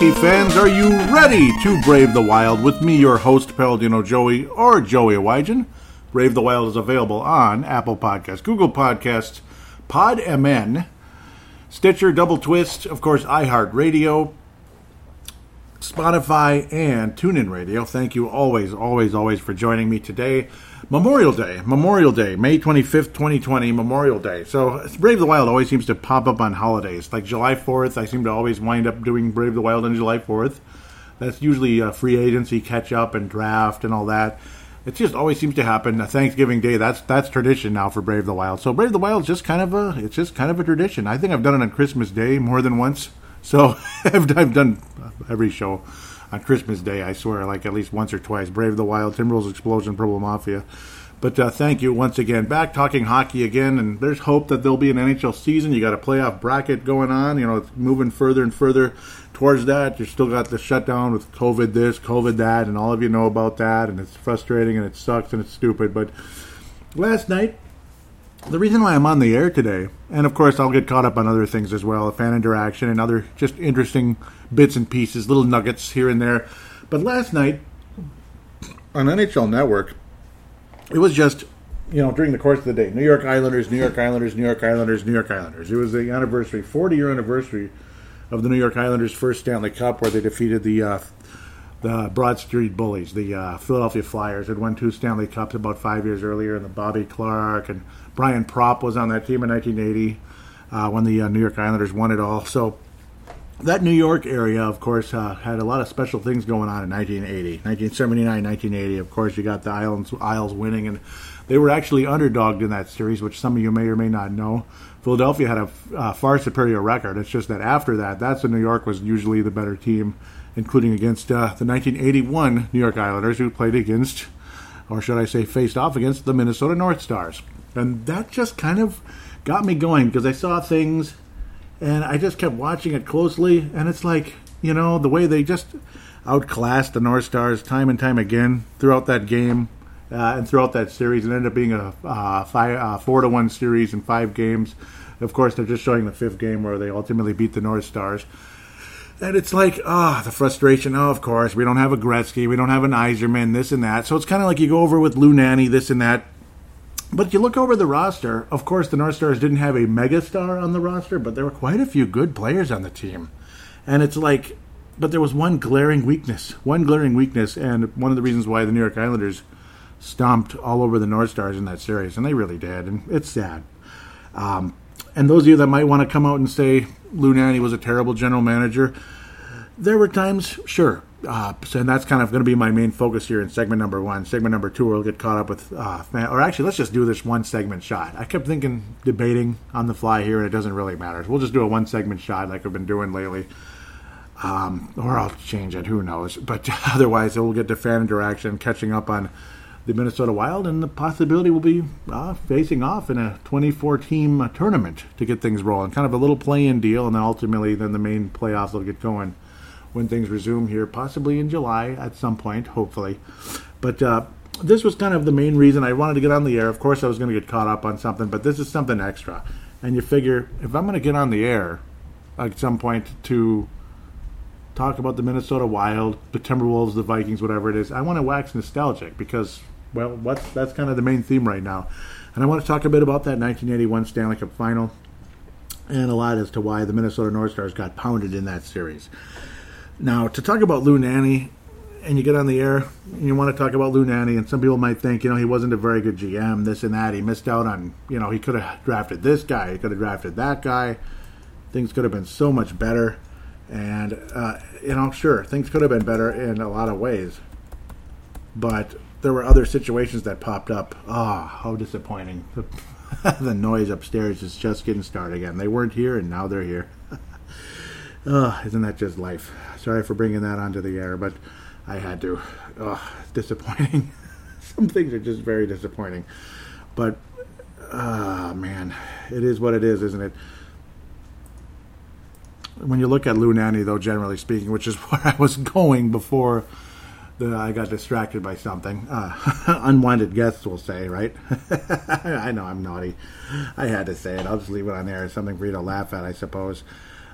Hockey fans, are you ready to brave the wild with me, your host, Paladino Joey, or Joey Awajan? Brave the Wild is available on Apple Podcasts, Google Podcasts, Pod MN, Stitcher, Double Twist, of course, iHeartRadio, Spotify, and TuneIn Radio. Thank you always, always, always for joining me today. Memorial Day, Memorial Day, May 25th, 2020, Memorial Day. So Brave the Wild always seems to pop up on holidays. Like July 4th, I seem to always wind up doing Brave the Wild on July 4th. That's usually a free agency catch up and draft and all that. It just always seems to happen. Thanksgiving Day, that's that's tradition now for Brave the Wild. So Brave the Wild is just kind of a it's just kind of a tradition. I think I've done it on Christmas Day more than once. So I've, I've done every show on Christmas Day, I swear, like at least once or twice. Brave the Wild, Timberwolves Explosion, Purple Mafia. But uh, thank you once again. Back talking hockey again, and there's hope that there'll be an NHL season. You got a playoff bracket going on. You know, it's moving further and further towards that. You still got the shutdown with COVID this, COVID that, and all of you know about that, and it's frustrating and it sucks and it's stupid. But last night, the reason why I'm on the air today, and of course I'll get caught up on other things as well, fan interaction and other just interesting bits and pieces, little nuggets here and there. But last night on NHL Network, it was just you know during the course of the day, New York Islanders, New York Islanders, New York Islanders, New York Islanders. It was the anniversary, 40 year anniversary of the New York Islanders' first Stanley Cup, where they defeated the uh, the Broad Street Bullies, the uh, Philadelphia Flyers, had won two Stanley Cups about five years earlier, and the Bobby Clarke and Brian Propp was on that team in 1980 uh, when the uh, New York Islanders won it all. So that New York area, of course, uh, had a lot of special things going on in 1980, 1979, 1980. Of course, you got the Islands Isles winning, and they were actually underdogged in that series, which some of you may or may not know. Philadelphia had a uh, far superior record. It's just that after that, that's when New York was usually the better team, including against uh, the 1981 New York Islanders, who played against, or should I say, faced off against the Minnesota North Stars. And that just kind of got me going because I saw things and I just kept watching it closely. And it's like, you know, the way they just outclassed the North Stars time and time again throughout that game uh, and throughout that series. It ended up being a uh, five, uh, four to one series in five games. Of course, they're just showing the fifth game where they ultimately beat the North Stars. And it's like, ah, oh, the frustration. Oh, of course, we don't have a Gretzky, we don't have an Yzerman, this and that. So it's kind of like you go over with Lou Nanne, this and that. But you look over the roster, of course, the North Stars didn't have a megastar on the roster, but there were quite a few good players on the team. And it's like, but there was one glaring weakness, one glaring weakness, and one of the reasons why the New York Islanders stomped all over the North Stars in that series, and they really did, and it's sad. Um, and those of you that might want to come out and say Lou Nanne was a terrible general manager, there were times, sure, uh, so, and that's kind of going to be my main focus here in segment number one. Segment number two, we'll get caught up with, uh, fan, or actually, let's just do this one segment shot. I kept thinking, debating on the fly here, and it doesn't really matter. We'll just do a one segment shot like we've been doing lately. Um, or I'll change it, who knows. But otherwise, we'll get to fan interaction, catching up on the Minnesota Wild, and the possibility we'll be uh, facing off in a 24 team tournament to get things rolling. Kind of a little play in deal, and then ultimately, then the main playoffs will get going when things resume here, possibly in July at some point, hopefully. But uh, this was kind of the main reason I wanted to get on the air. Of course, I was going to get caught up on something, but this is something extra. And you figure if I'm going to get on the air at some point to talk about the Minnesota Wild, the Timberwolves, the Vikings, whatever it is, I want to wax nostalgic because, well, what's that's kind of the main theme right now. And I want to talk a bit about that 1981 Stanley Cup final and a lot as to why the Minnesota North Stars got pounded in that series. Now, to talk about Lou Nanne, and you get on the air and you want to talk about Lou Nanne, and some people might think, you know, he wasn't a very good GM, this and that. He missed out on, you know, he could have drafted this guy, he could have drafted that guy. Things could have been so much better. And, uh, you know, sure, things could have been better in a lot of ways. But there were other situations that popped up. Ah, oh, how disappointing. the noise upstairs is just getting started again. They weren't here, and now they're here. oh, isn't that just life? Sorry for bringing that onto the air, but I had to. Oh, disappointing. Some things are just very disappointing. But, ah, man, it is what it is, isn't it? When you look at Lou Nanne, though, generally speaking, which is where I was going before the, I got distracted by something. Uh, unwanted guests will say, right? I know I'm naughty. I had to say it. I'll just leave it on there. It's something for you to laugh at, I suppose.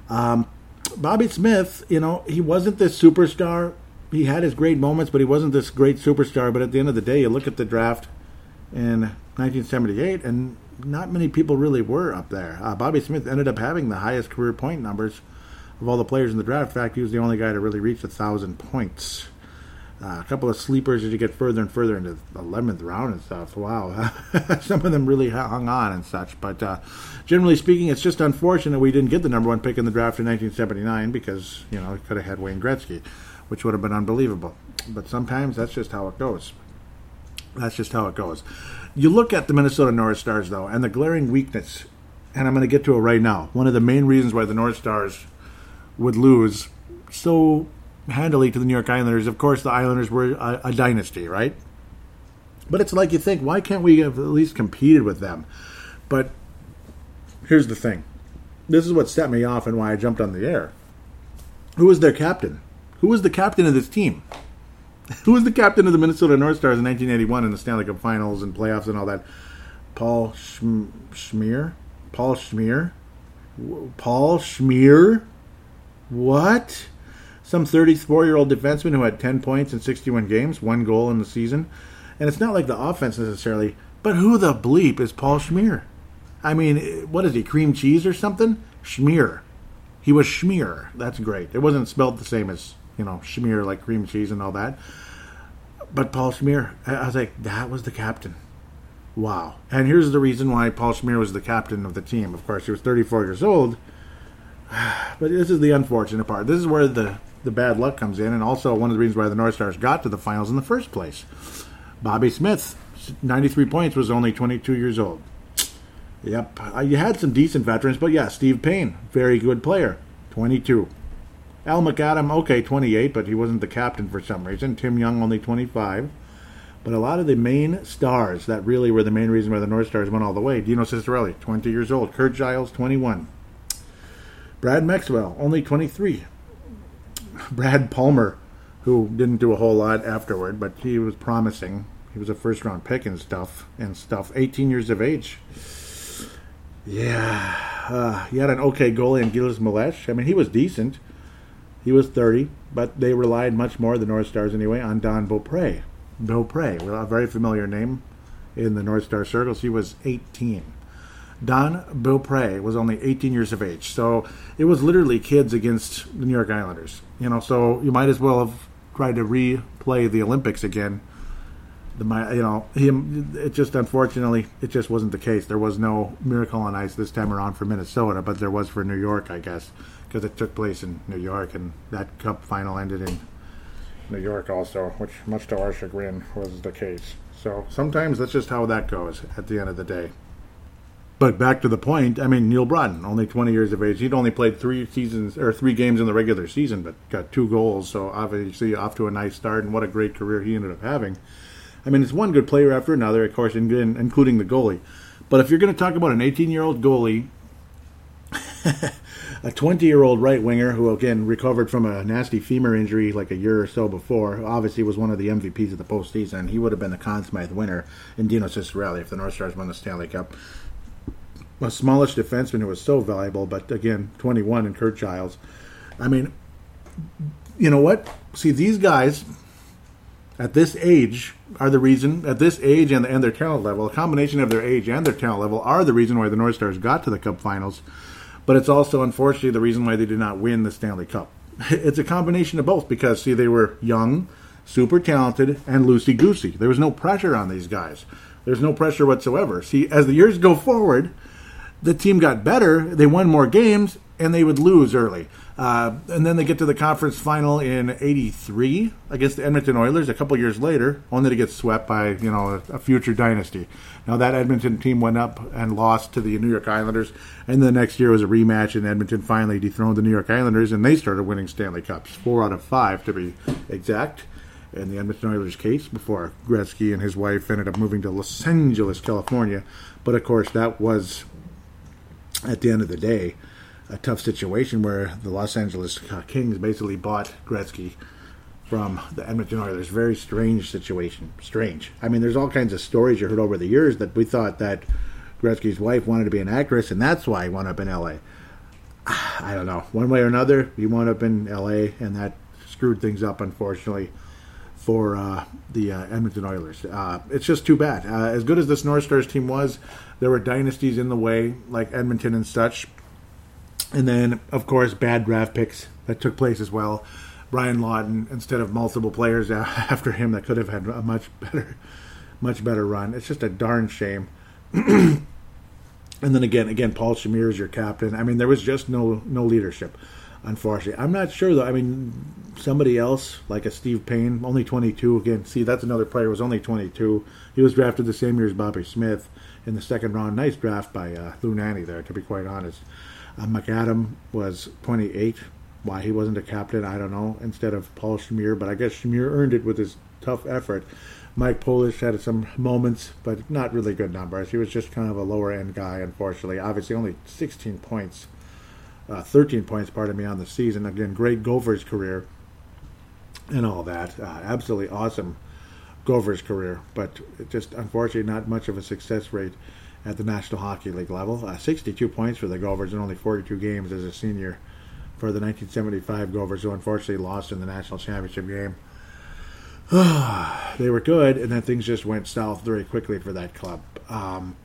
Um, Bobby Smith, you know, he wasn't this superstar. He had his great moments, but he wasn't this great superstar. But at the end of the day, you look at the draft in 1978, and not many people really were up there. Uh, Bobby Smith ended up having the highest career point numbers of all the players in the draft. In fact, he was the only guy to really reach a thousand points. Uh, a couple of sleepers as you get further and further into the 11th round and stuff. Wow. Some of them really hung on and such. But uh, generally speaking, it's just unfortunate we didn't get the number one pick in the draft in 1979 because, you know, we could have had Wayne Gretzky, which would have been unbelievable. But sometimes that's just how it goes. That's just how it goes. You look at the Minnesota North Stars, though, and the glaring weakness, and I'm going to get to it right now. One of the main reasons why the North Stars would lose so handily to the New York Islanders. Of course, the Islanders were a, a dynasty, right? But it's like you think, why can't we have at least competed with them? But here's the thing this is what set me off and why I jumped on the air. Who was their captain? Who was the captain of this team? Who was the captain of the Minnesota North Stars in 1981 in the Stanley Cup Finals and playoffs and all that? Paul Schm- Schmier? Paul Shmyr? Paul Shmyr? What? Some 34 year old defenseman who had 10 points in 61 games, one goal in the season. And it's not like the offense necessarily, but who the bleep is Paul Shmyr? I mean, what is he, cream cheese or something? Schmier. He was Schmier. That's great. It wasn't spelled the same as, you know, Schmier like cream cheese and all that. But Paul Shmyr, I was like, that was the captain. Wow. And here's the reason why Paul Shmyr was the captain of the team. Of course, he was 34 years old. But this is the unfortunate part. This is where the the bad luck comes in, and also one of the reasons why the North Stars got to the finals in the first place. Bobby Smith, 93 points, was only 22 years old. Yep, uh, you had some decent veterans, but yeah, Steve Payne, very good player, 22. Al McAdam, okay, 28, but he wasn't the captain for some reason. Tim Young, only 25. But a lot of the main stars that really were the main reason why the North Stars went all the way. Dino Ciccarelli, 20 years old. Curt Giles, 21. Brad Maxwell, only 23. Brad Palmer, who didn't do a whole lot afterward, but he was promising. He was a first round pick and stuff and stuff. 18 years of age. Yeah, uh, he had an okay goalie in Gilles Meloche. I mean, he was decent. He was 30, but they relied much more, the North Stars anyway, on Don Beaupre. Beaupre, well, a very familiar name in the North Star circles. He was 18. Don Beaupre was only 18 years of age. So it was literally kids against the New York Islanders. You know, so you might as well have tried to replay the Olympics again. The you know him. It just unfortunately it just wasn't the case. There was no miracle on ice this time around for Minnesota, but there was for New York, I guess, because it took place in New York, and that Cup final ended in New York also, which much to our chagrin was the case. So sometimes that's just how that goes at the end of the day. But back to the point, I mean, Neal Broten, only 20 years of age. He'd only played three seasons or three games in the regular season, but got two goals. So obviously off to a nice start, and what a great career he ended up having. I mean, it's one good player after another, of course, including the goalie. But if you're going to talk about an 18 year old goalie a 20 year old right winger who, again, recovered from a nasty femur injury like a year or so before. Obviously, was one of the MVPs of the postseason. He would have been the Conn Smythe winner in Dino Ciccarelli if the North Stars won the Stanley Cup. A smallish defenseman who was so valuable, but again, 21 and Curt Giles. I mean, you know what? See, these guys at this age are the reason, at this age and, and their talent level, a combination of their age and their talent level are the reason why the North Stars got to the Cup finals. But it's also, unfortunately, the reason why they did not win the Stanley Cup. It's a combination of both because, see, they were young, super talented, and loosey goosey. There was no pressure on these guys. There's no pressure whatsoever. See, as the years go forward, the team got better, they won more games, and they would lose early. Uh, and then they get to the conference final in '83 against the Edmonton Oilers. A couple years later, only to get swept by you know a, a, future dynasty. Now that Edmonton team went up and lost to the New York Islanders, and the next year was a rematch, and Edmonton finally dethroned the New York Islanders, and they started winning Stanley Cups, four out of five to be exact. In the Edmonton Oilers case, before Gretzky and his wife ended up moving to Los Angeles, California, but of course that was at the end of the day a tough situation where the Los Angeles Kings basically bought Gretzky from the Edmonton Oilers. Very strange situation. Strange. I mean, there's all kinds of stories you heard over the years that we thought that Gretzky's wife wanted to be an actress, and that's why he wound up in L.A. I don't know. One way or another, he wound up in L.A., and that screwed things up, unfortunately, for uh, the uh, Edmonton Oilers. Uh, it's just too bad. Uh, as good as this North Stars team was, there were dynasties in the way, like Edmonton and such. And then, of course, bad draft picks that took place as well. Brian Lawton, instead of multiple players after him that could have had a much better, much better run. It's just a darn shame. and then again, again, Paul Shmyr is your captain. I mean, there was just no no leadership, unfortunately. I'm not sure though. I mean, somebody else like a Steve Payne, only 22. Again, see, that's another player was only 22. He was drafted the same year as Bobby Smith in the second round. Nice draft by uh, Lou Nanne there, to be quite honest. Uh, McAdam was 28. Why he wasn't a captain, I don't know, instead of Paul Shmyr, but I guess Shmyr earned it with his tough effort. Mike Polich had some moments, but not really good numbers. He was just kind of a lower end guy, unfortunately. Obviously, only 16 points, uh, 13 points, pardon me, on the season. Again, great Gophers career and all that. Uh, absolutely awesome Gophers career, but just unfortunately not much of a success rate at the National Hockey League level. Uh, 62 points for the Gophers in only 42 games as a senior for the 1975 Gophers, who unfortunately lost in the national championship game. they were good, and then things just went south very quickly for that club. Um,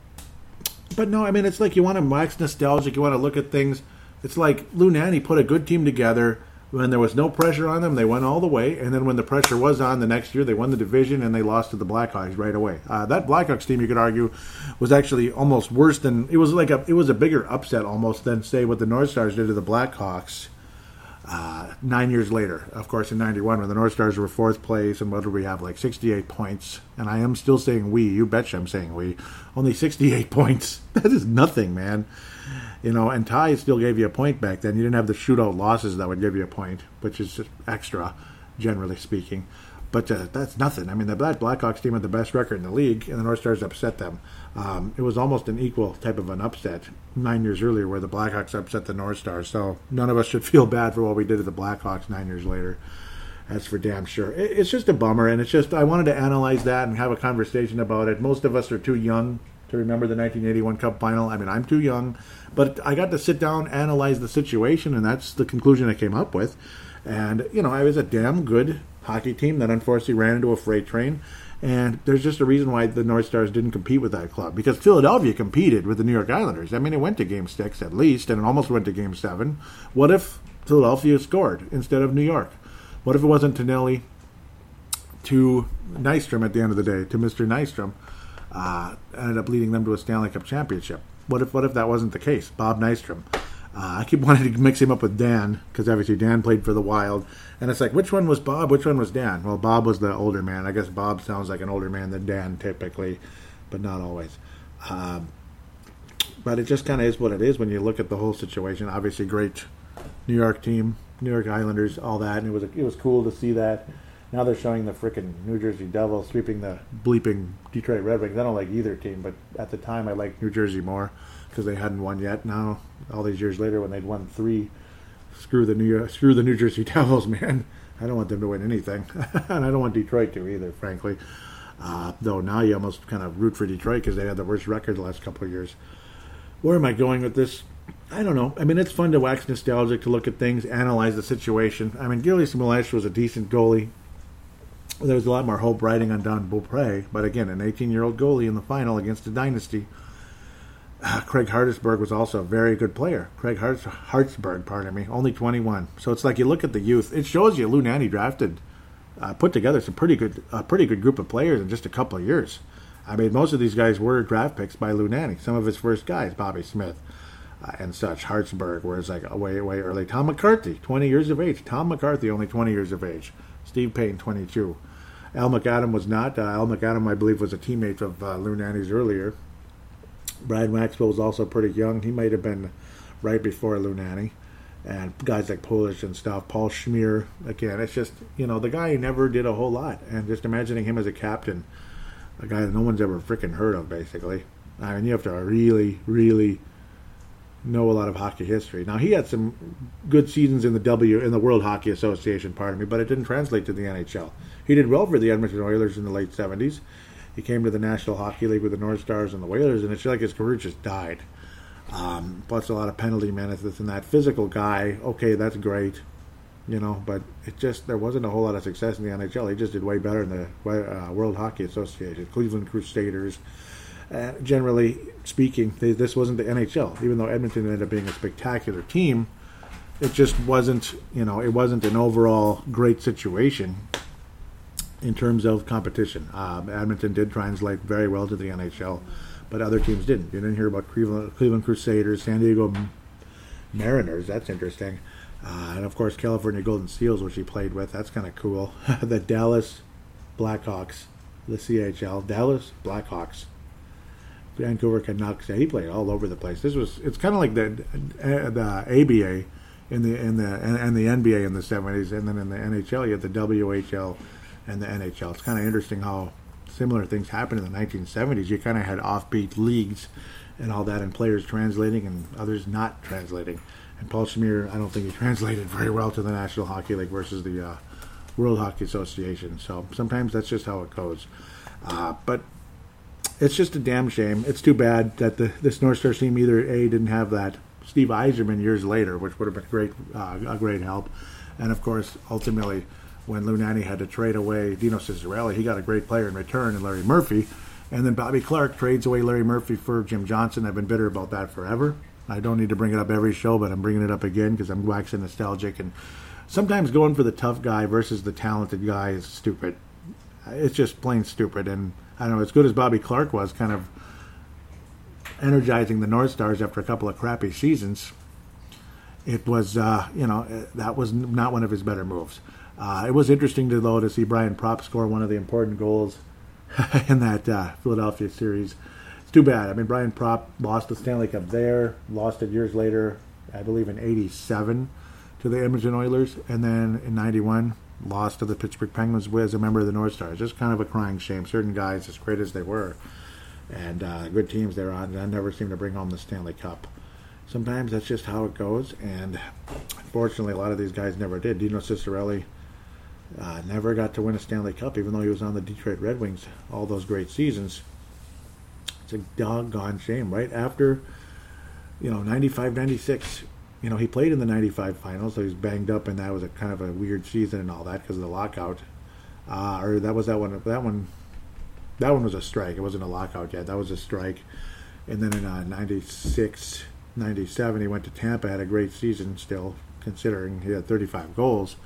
but no, I mean, it's like you want to wax nostalgic, you want to look at things. It's like Lou Nanne put a good team together when there was no pressure on them, they went all the way. And then when the pressure was on the next year, they won the division and they lost to the Blackhawks right away. Uh, that Blackhawks team, you could argue, was actually almost worse than it was like a it was a bigger upset almost than say what the North Stars did to the Blackhawks. Uh, nine years later, of course, in '91, when the North Stars were fourth place, and what did we have? Like 68 points. And I am still saying we. You betcha, I'm saying we. Only 68 points. That is nothing, man you know, and ties still gave you a point back then. You didn't have the shootout losses that would give you a point, which is just extra, generally speaking. But uh, that's nothing. I mean, the Black Blackhawks team had the best record in the league, and the North Stars upset them. Um, it was almost an equal type of an upset nine years earlier, where the Blackhawks upset the North Stars. So none of us should feel bad for what we did to the Blackhawks nine years later. That's for damn sure. It's just a bummer, and it's just I wanted to analyze that and have a conversation about it. Most of us are too young to remember the 1981 Cup final. I mean, I'm too young, but I got to sit down, analyze the situation, and that's the conclusion I came up with. And, you know, I was a damn good hockey team that unfortunately ran into a freight train. And there's just a reason why the North Stars didn't compete with that club because Philadelphia competed with the New York Islanders. I mean, it went to game six at least, and it almost went to game seven. What if Philadelphia scored instead of New York? What if it wasn't Tonelli to Nystrom at the end of the day, to Mr. Nystrom? Uh, ended up leading them to a Stanley Cup championship. What if what if that wasn't the case? Bob Nystrom. Uh, I keep wanting to mix him up with Dan because obviously Dan played for the Wild, and it's like which one was Bob, which one was Dan? Well, Bob was the older man. I guess Bob sounds like an older man than Dan typically, but not always. Um, but it just kind of is what it is when you look at the whole situation. Obviously, great New York team, New York Islanders, all that, and it was it was cool to see that Now they're showing the freaking New Jersey Devils sweeping the bleeping Detroit Red Wings. I don't like either team, but at the time I liked New Jersey more because they hadn't won yet. Now, all these years later, when they'd won three, screw the New York, screw the New Jersey Devils, man. I don't want them to win anything, and I don't want Detroit to either, frankly. Uh, though now you almost kind of root for Detroit because they had the worst record the last couple of years. Where am I going with this? I don't know. I mean, it's fun to wax nostalgic to look at things, analyze the situation. I mean, Gilles Meloche was a decent goalie. There was a lot more hope riding on Don Beaupre, but again, an 18-year-old goalie in the final against a dynasty. Uh, Craig Hartsburg was also a very good player. Craig Harts- Hartsburg, pardon me, only 21. So it's like you look at the youth. It shows you Lou Nanne drafted, uh, put together some pretty good, a pretty good group of players in just a couple of years. I mean, most of these guys were draft picks by Lou Nanne. Some of his first guys, Bobby Smith uh, and such, Hartsburg, whereas like way, way early. Tom McCarthy, 20 years of age. Tom McCarthy, only 20 years of age. Steve Payne, 22. Al McAdam was not. Uh, Al McAdam, I believe, was a teammate of uh, Lou Nanne's earlier. Brad Maxwell was also pretty young. He might have been right before Lou Nanne. And guys like Polich and stuff, Paul Shmyr. Again, it's just, you know, the guy never did a whole lot. And just imagining him as a captain, a guy that no one's ever freaking heard of, basically. I mean, you have to really, really know a lot of hockey history. Now he had some good seasons in the W in the World Hockey Association, pardon me, but it didn't translate to the NHL. He did well for the Edmonton Oilers in the late '70s. He came to the National Hockey League with the North Stars and the Whalers, and it's like his career just died. Um, plus a lot of penalty minutes and that physical guy. Okay, that's great, you know, but it just there wasn't a whole lot of success in the NHL. He just did way better in the uh, World Hockey Association, Cleveland Crusaders. Uh, generally speaking, they, this wasn't the NHL. Even though Edmonton ended up being a spectacular team, it just wasn't. You know, it wasn't an overall great situation in terms of competition. Um, Edmonton did translate very well to the NHL, but other teams didn't. You didn't hear about Cleveland, Cleveland Crusaders, San Diego Mariners. That's interesting. Uh, and of course, California Golden Seals, which he played with. That's kind of cool. the Dallas Blackhawks, the CHL. Dallas Blackhawks. Vancouver Canucks. Yeah, he played all over the place. This was it's kind of like the the ABA in the in the and, and the NBA in the 70s, and then in the NHL you had the WHL and the NHL. It's kind of interesting how similar things happened in the 1970s. You kind of had offbeat leagues and all that, and players translating and others not translating. And Paul Shmyr, I don't think he translated very well to the National Hockey League versus the uh, World Hockey Association. So sometimes that's just how it goes. Uh, but it's just a damn shame. It's too bad that the this North Star team either a didn't have that Steve Yzerman years later, which would have been great, uh, a great help, and of course ultimately when Lou Nanne had to trade away Dino Ciccarelli, he got a great player in return in Larry Murphy. And then Bobby Clarke trades away Larry Murphy for Jim Johnson. I've been bitter about that forever. I don't need to bring it up every show, but I'm bringing it up again because I'm waxing nostalgic. And sometimes going for the tough guy versus the talented guy is stupid. It's just plain stupid. And I don't know, as good as Bobby Clarke was, kind of energizing the North Stars after a couple of crappy seasons, it was, uh, you know, that was not one of his better moves. Uh, it was interesting to though to see Brian Propp score one of the important goals in that uh, Philadelphia series. It's too bad. I mean, Brian Propp lost the Stanley Cup there, lost it years later, I believe in '87 to the Edmonton Oilers, and then in '91 lost to the Pittsburgh Penguins as a member of the North Stars. Just kind of a crying shame. Certain guys, as great as they were, and uh, good teams they're on, never seem to bring home the Stanley Cup sometimes that's just how it goes. And unfortunately, a lot of these guys never did. Dino Ciccarelli uh, never got to win a Stanley Cup, even though he was on the Detroit Red Wings all those great seasons. It's a doggone shame. Right after, you know, 95 96, you know, he played in the 95 finals, so he was banged up, and that was a kind of a weird season and all that because of the lockout. Uh, or that was that one. That one. That one was a strike. It wasn't a lockout yet. That was a strike. And then in uh, 96, 97, he went to Tampa, had a great season still, considering he had 35 goals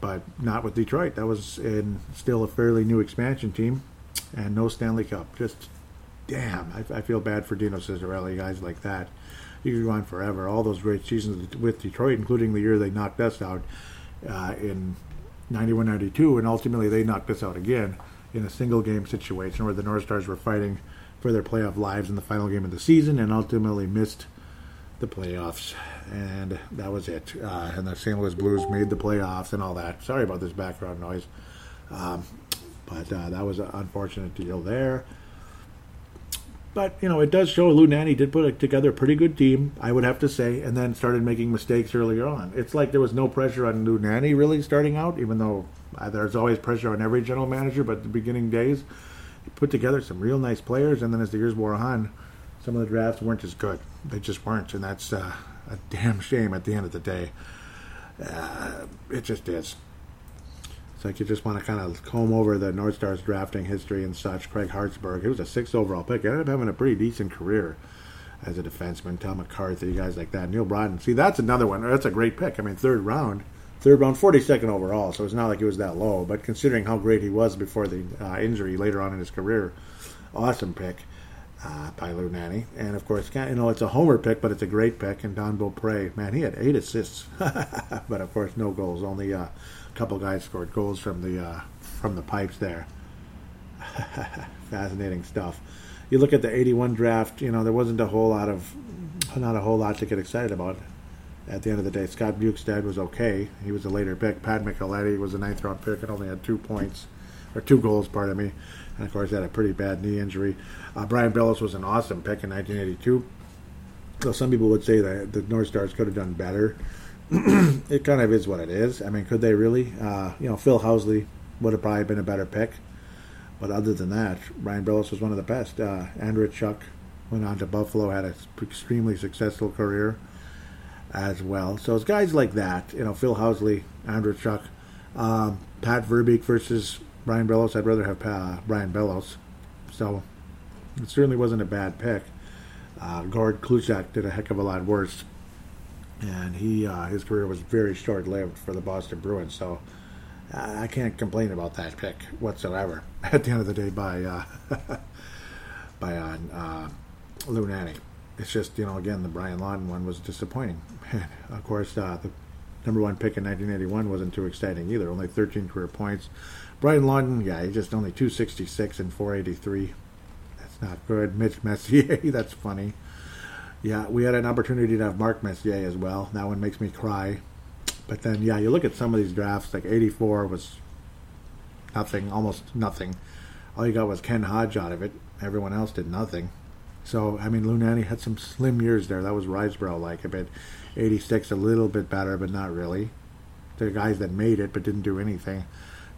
but not with Detroit. That was in still a fairly new expansion team, and no Stanley Cup. Just damn, I, I feel bad for Dino Ciccarelli, guys like that. You could go on forever. All those great seasons with Detroit, including the year they knocked us out uh, in 91 92, and ultimately they knocked us out again in a single game situation where the North Stars were fighting for their playoff lives in the final game of the season and ultimately missed the playoffs, and that was it. Uh, and the St. Louis Blues made the playoffs and all that. Sorry about this background noise. Um, but uh, that was an unfortunate deal there. But you know, it does show Lou Nanne did put together a pretty good team, I would have to say, and then started making mistakes earlier on. It's like there was no pressure on Lou Nanne really starting out, even though uh, there's always pressure on every general manager. But the beginning days, he put together some real nice players, and then as the years wore on, some of the drafts weren't as good. They just weren't, and that's uh, a damn shame at the end of the day. Uh, it just is. It's like you just want to kind of comb over the North Stars drafting history and such. Craig Hartsburg, he was a sixth overall pick. Ended up having a pretty decent career as a defenseman. Tom McCarthy, guys like that. Neal Broten. See, that's another one. That's a great pick. I mean, third round. Third round, 42nd overall, so it's not like he was that low. But considering how great he was before the uh, injury later on in his career, awesome pick uh, by Lou Nanne. And of course, you know, it's a homer pick, but it's a great pick. And Don Beaupre, man, he had eight assists, but of course, no goals. Only uh, a couple guys scored goals from the uh, from the pipes there. Fascinating stuff. You look at the '81 draft. You know, there wasn't a whole lot of, not a whole lot to get excited about. At the end of the day, Scott Bjugstad was okay. He was a later pick. Pat Micheletti was a ninth round pick and only had two points, or two goals, pardon me. And of course, had a pretty bad knee injury. Uh, Brian Bellows was an awesome pick in 1982. So some people would say that the North Stars could have done better. it kind of is what it is. I mean, could they really? Uh, you know, Phil Housley would have probably been a better pick. But other than that, Brian Bellows was one of the best. Uh, Andreychuk went on to Buffalo, had an extremely successful career as well. So it's guys like that, you know, Phil Housley, Andreychuk, um, Pat Verbeek versus Brian Bellows. I'd rather have uh, Brian Bellows. So it certainly wasn't a bad pick. Uh, Gord Kluzak did a heck of a lot worse, and he uh, his career was very short lived for the Boston Bruins. So I can't complain about that pick whatsoever. At the end of the day, by uh, by uh, uh, Lou Nanne. It's just you know again the Brian Lawton one was disappointing. And of course, uh, the number one pick in 1981 wasn't too exciting either. Only 13 career points. Brian Lawton, yeah, he's just only 266 and 483 That's not good. Mitch Messier, that's funny. Yeah, we had an opportunity to have Mark Messier as well. That one makes me cry. But then, yeah, you look at some of these drafts, like 84 was nothing, almost nothing. All you got was Ken Hodge out of it. Everyone else did nothing. So, I mean, Lou Nanne had some slim years there. That was Risebrough like a bit. 86, a little bit better, but not really. The guys that made it but didn't do anything.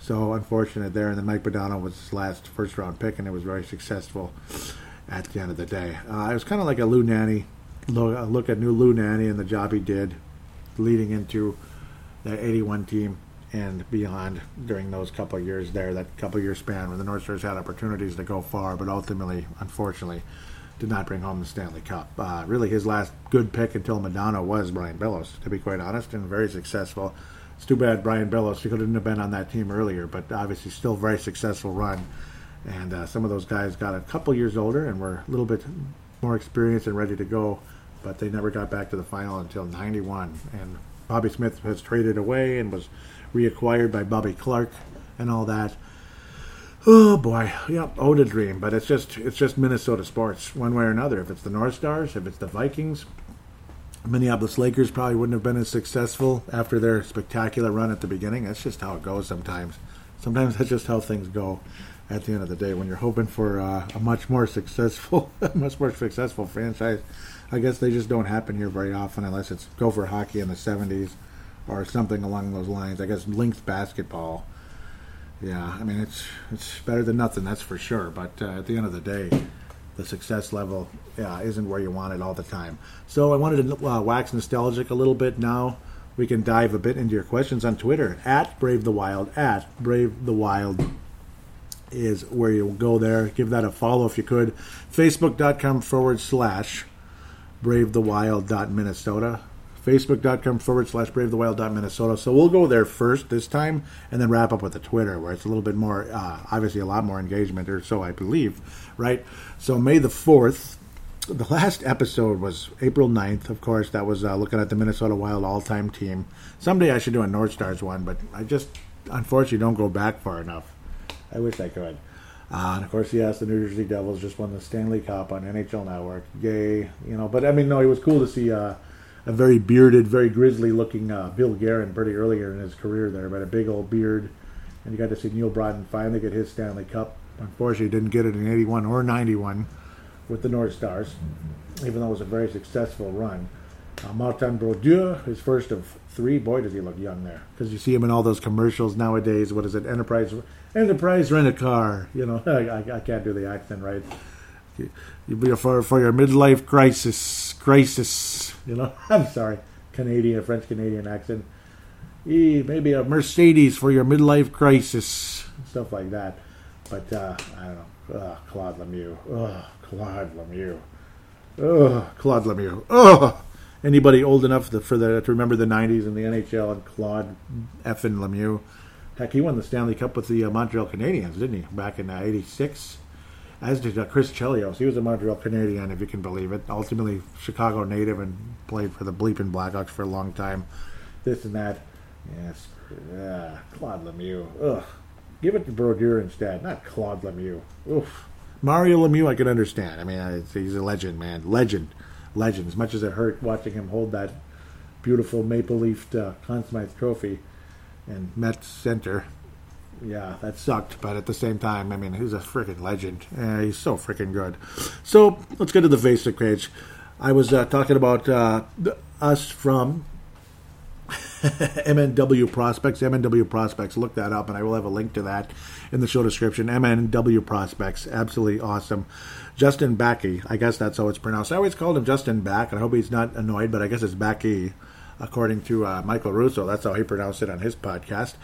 So unfortunate there. And then Mike Modano was his last first round pick, and it was very successful at the end of the day. Uh, it was kind of like a Lou Nanne look, a look at new Lou Nanne and the job he did leading into the 81 team and beyond during those couple years there, that couple year span when the North Stars had opportunities to go far, but ultimately, unfortunately, did not bring home the Stanley Cup. Uh, really, his last good pick until Modano was Brian Bellows, to be quite honest, and very successful. It's too bad Brian Bellows he couldn't have been on that team earlier, but obviously still very successful run. And uh, some of those guys got a couple years older and were a little bit more experienced and ready to go, but they never got back to the final until '91. And Bobby Smith was traded away and was reacquired by Bobby Clarke and all that. Oh boy, yeah, oh the dream. But it's just it's just Minnesota sports, one way or another. If it's the North Stars, if it's the Vikings, Minneapolis Lakers probably wouldn't have been as successful after their spectacular run at the beginning. That's just how it goes sometimes. Sometimes that's just how things go at the end of the day when you're hoping for uh, a much more successful, much more successful franchise. I guess they just don't happen here very often unless it's Gopher hockey in the 70s or something along those lines. I guess Lynx basketball. Yeah, I mean it's it's better than nothing, that's for sure. But uh, at the end of the day, the success level isn't where you want it all the time. So I wanted to uh, wax nostalgic a little bit now. We can dive a bit into your questions on Twitter at Brave the Wild. At Brave the Wild is where you'll go there. Give that a follow if you could. Facebook.com forward slash Brave the Wild Minnesota facebook.com forward slash brave the wild minnesota. So we'll go there first this time and then wrap up with the twitter where it's a little bit more uh, obviously a lot more engagement or so i believe right? So may the 4th the last episode was april 9th of course. That was uh, looking at the minnesota wild all-time team. Someday i should do a north stars one but i just unfortunately don't go back far enough. I wish i could. Uh, and of course, yes, the New Jersey Devils just won the Stanley Cup on NHL Network. Yay, you know. But I mean, no, it was cool to see uh, a very bearded, very grizzly looking uh, Bill Guerin pretty earlier in his career there, but a big old beard and you got to see Neal Broten finally get his Stanley Cup. Unfortunately, he didn't get it in 81 or 91 with the North Stars, even though it was a very successful run. Uh, Martin Brodeur, his first of three. Boy, does he look young there. Because you see him in all those commercials nowadays. What is it? Enterprise Enterprise Rent a Car. You know, I, I can't do the accent right. You, be for, for your midlife crisis. Crisis. You know, I'm sorry. Canadian, French Canadian accent. Maybe a Mercedes for your midlife crisis. Stuff like that. But, uh, I don't know. Ugh, Claude Lemieux. Ugh, Claude Lemieux. Ugh, Claude Lemieux. Ugh anybody old enough to, for the, to remember the 90s and the NHL and Claude effin Lemieux. Heck, he won the Stanley Cup with the uh, Montreal Canadiens, didn't he, back in '86? As did Chris Chelios. He was a Montreal Canadian, if you can believe it. Ultimately, Chicago native and played for the bleeping Blackhawks for a long time. This and that. Yes. Claude Lemieux. Ugh. Give it to Brodeur instead, not Claude Lemieux. Oof. Mario Lemieux, I can understand. I mean, he's a legend, man. Legend legend. As much as it hurt watching him hold that beautiful maple leafed uh, Conn Smythe trophy and Met Center, yeah, that sucked. But at the same time, I mean, he's a freaking legend. Uh, he's so freaking good. So let's get to the Facebook page. I was uh, talking about uh, us from MNW Prospects. MNW Prospects. Look that up, and I will have a link to that in the show description. MNW Prospects. Absolutely awesome. Justin Backy. I guess that's how it's pronounced. I always called him Justin Back, and I hope he's not annoyed, but I guess it's Backy, according to uh, Michael Russo. That's how he pronounced it on his podcast.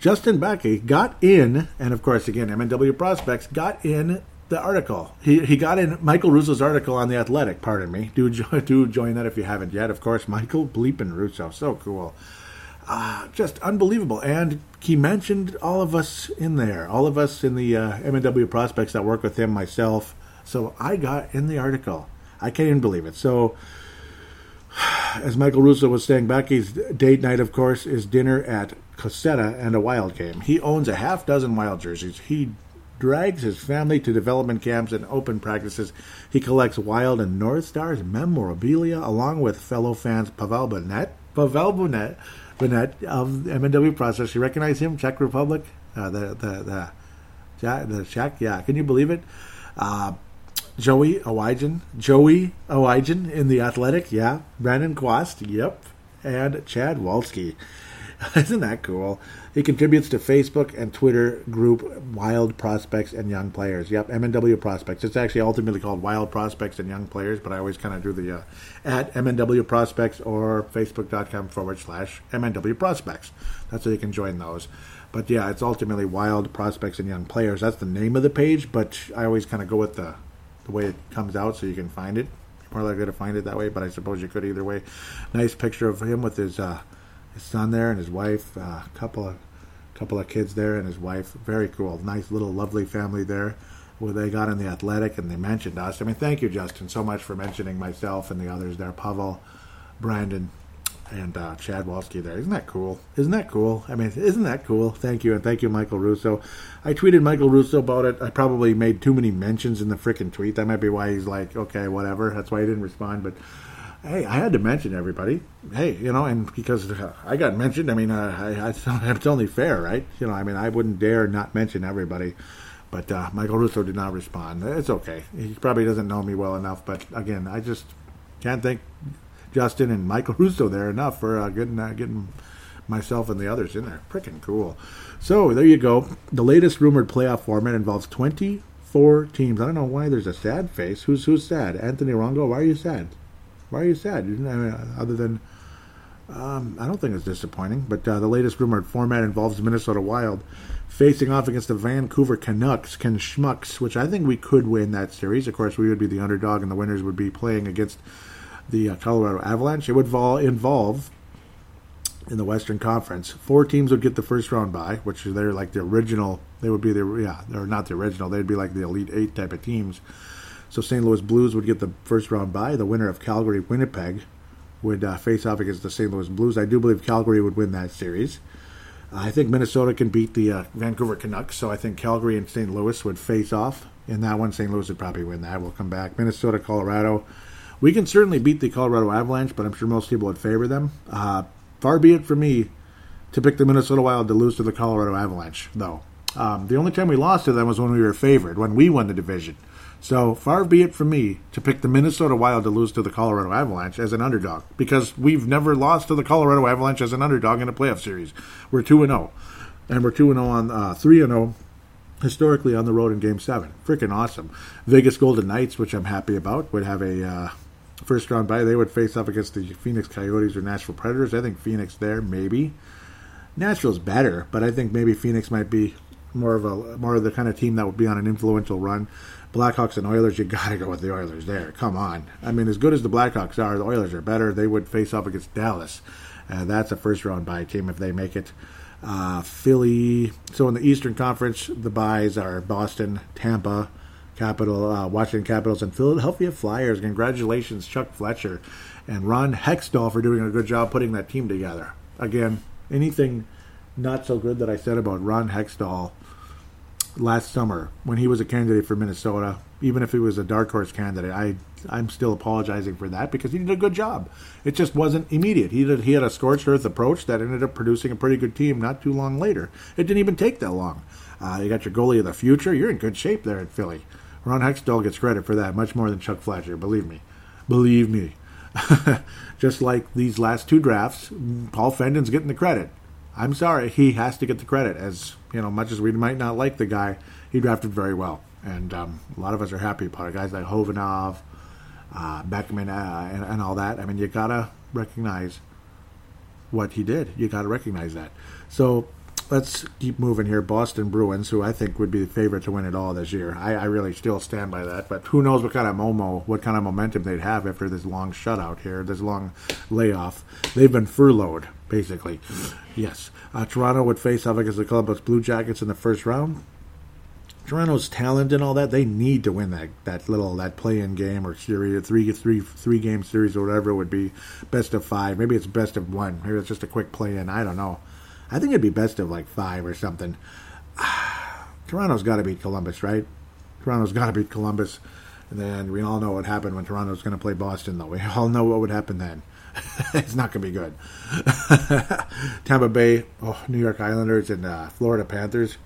Justin Backy got in, and of course, again, MNW Prospects got in the article. He, he got in Michael Russo's article on The Athletic, pardon me. Do, do join that if you haven't yet. Of course, Michael Bleepin Russo. So cool. Uh, just unbelievable. And he mentioned all of us in there, all of us in the uh, MNW prospects that work with him, myself, so I got in the article. I can't even believe it. So, as Michael Russo was saying, Becky's date night, of course, is dinner at Cossetta and a Wild game. He owns a half dozen Wild jerseys. He drags his family to development camps and open practices. He collects Wild and North Stars memorabilia along with fellow fans Pavel Burnett. Pavel Burnett, Burnett of MNW Prospects. You recognize him? Czech Republic? Uh, the, the, the, the Czech? Yeah. Can you believe it? Uh, Joey Owijan, Joey Owijan in the Athletic, yeah. Brandon Quast, yep. And Chad Walski. Isn't that cool? He contributes to Facebook and Twitter group Wild Prospects and Young Players. Yep, MNW Prospects. It's actually ultimately called Wild Prospects and Young Players, but I always kind of do the uh, at MNW Prospects or Facebook.com forward slash MNW Prospects. That's how you can join those. But yeah, it's ultimately Wild Prospects and Young Players. That's the name of the page, but I always kind of go with the the way it comes out so you can find it. You're more likely to find it that way, but I suppose you could either way. Nice picture of him with his uh, his son there and his wife, a uh, couple of couple of kids there and his wife. Very cool. Nice little lovely family there. Where they got in the athletic and they mentioned us. I mean, thank you, Justin, so much for mentioning myself and the others there. Pavel, Brandon, and uh, Chad Walski there. Isn't that cool? Isn't that cool? I mean, isn't that cool? Thank you, and thank you, Michael Russo. I tweeted Michael Russo about it. I probably made too many mentions in the freaking tweet. That might be why he's like, okay, whatever. That's why he didn't respond. But hey, I had to mention everybody. Hey, you know, and because I got mentioned, I mean, uh, I, I, it's only fair, right? You know, I mean, I wouldn't dare not mention everybody. But uh, Michael Russo did not respond. It's okay. He probably doesn't know me well enough. But again, I just can't thank Justin and Michael Russo there enough for uh, getting uh, getting myself and the others in there. Freaking cool. So there you go. The latest rumored playoff format involves 24 teams. I don't know why there's a sad face. Who's who's sad? Anthony Rongo. Why are you sad? Why are you sad? I mean, other than um, I don't think it's disappointing. But uh, the latest rumored format involves Minnesota Wild facing off against the Vancouver Canucks, Ken Schmucks, which I think we could win that series. Of course, we would be the underdog, and the winners would be playing against the uh, Colorado Avalanche. It would vol- involve in the Western Conference. Four teams would get the first round by, which they're like the original. They would be the yeah, they're not the original. They'd be like the elite eight type of teams. So St. Louis Blues would get the first round by. The winner of Calgary Winnipeg would uh, face off against the St. Louis Blues. I do believe Calgary would win that series. I think Minnesota can beat the uh, Vancouver Canucks, so I think Calgary and St. Louis would face off in that one. St. Louis would probably win that. We'll come back. Minnesota, Colorado. We can certainly beat the Colorado Avalanche, but I'm sure most people would favor them. Uh, far be it for me to pick the Minnesota Wild to lose to the Colorado Avalanche, though. Um, the only time we lost to them was when we were favored, when we won the division. So far be it from me to pick the Minnesota Wild to lose to the Colorado Avalanche as an underdog, because we've never lost to the Colorado Avalanche as an underdog in a playoff series. We're two and zero, and we're two and zero on uh, three and zero historically on the road in Game Seven. Freaking awesome! Vegas Golden Knights, which I'm happy about, would have a uh, first round bye. They would face off against the Phoenix Coyotes or Nashville Predators. I think Phoenix there maybe. Nashville's better, but I think maybe Phoenix might be more of a more of the kind of team that would be on an influential run. Blackhawks and Oilers, you got to go with the Oilers there. Come on. I mean, as good as the Blackhawks are, the Oilers are better. They would face off against Dallas. Uh, that's a first round bye team if they make it. Uh, Philly. So in the Eastern Conference, the byes are Boston, Tampa, Capital, uh, Washington Capitals, and Philadelphia Flyers. Congratulations, Chuck Fletcher and Ron Hextall for doing a good job putting that team together. Again, anything not so good that I said about Ron Hextall last summer when he was a candidate for Minnesota, even if he was a dark horse candidate, I I'm still apologizing for that because he did a good job. It just wasn't immediate. He did he had a scorched earth approach that ended up producing a pretty good team not too long later. It didn't even take that long. Uh, you got your goalie of the future. You're in good shape there at Philly. Ron Hextall gets credit for that much more than Chuck Fletcher. Believe me, believe me. just like these last two drafts, Paul Fenton's getting the credit. I'm sorry, he has to get the credit. As you know, much as we might not like the guy, he drafted very well, and um, a lot of us are happy about it. Guys like Khovanov, uh, Beckman, uh, and, and all that. I mean, you gotta recognize what he did. You gotta recognize that. So let's keep moving here. Boston Bruins, who I think would be the favorite to win it all this year. I, I, really still stand by that. But who knows what kind of momo, what kind of momentum they'd have after this long shutout here, this long layoff. They've been furloughed, basically. Yes. Uh, Toronto would face off against the Columbus Blue Jackets in the first round. Toronto's talent and all that, they need to win that, that little that play-in game or series, three three three game series or whatever it would be, best of five. Maybe it's best of one. Maybe it's just a quick play-in. I don't know. I think it'd be best of like five or something. Toronto's got to beat Columbus, right? Toronto's got to beat Columbus. And then we all know what happened when Toronto's going to play Boston, though. We all know what would happen then. it's not going to be good. Tampa Bay, oh, New York Islanders, and uh, Florida Panthers.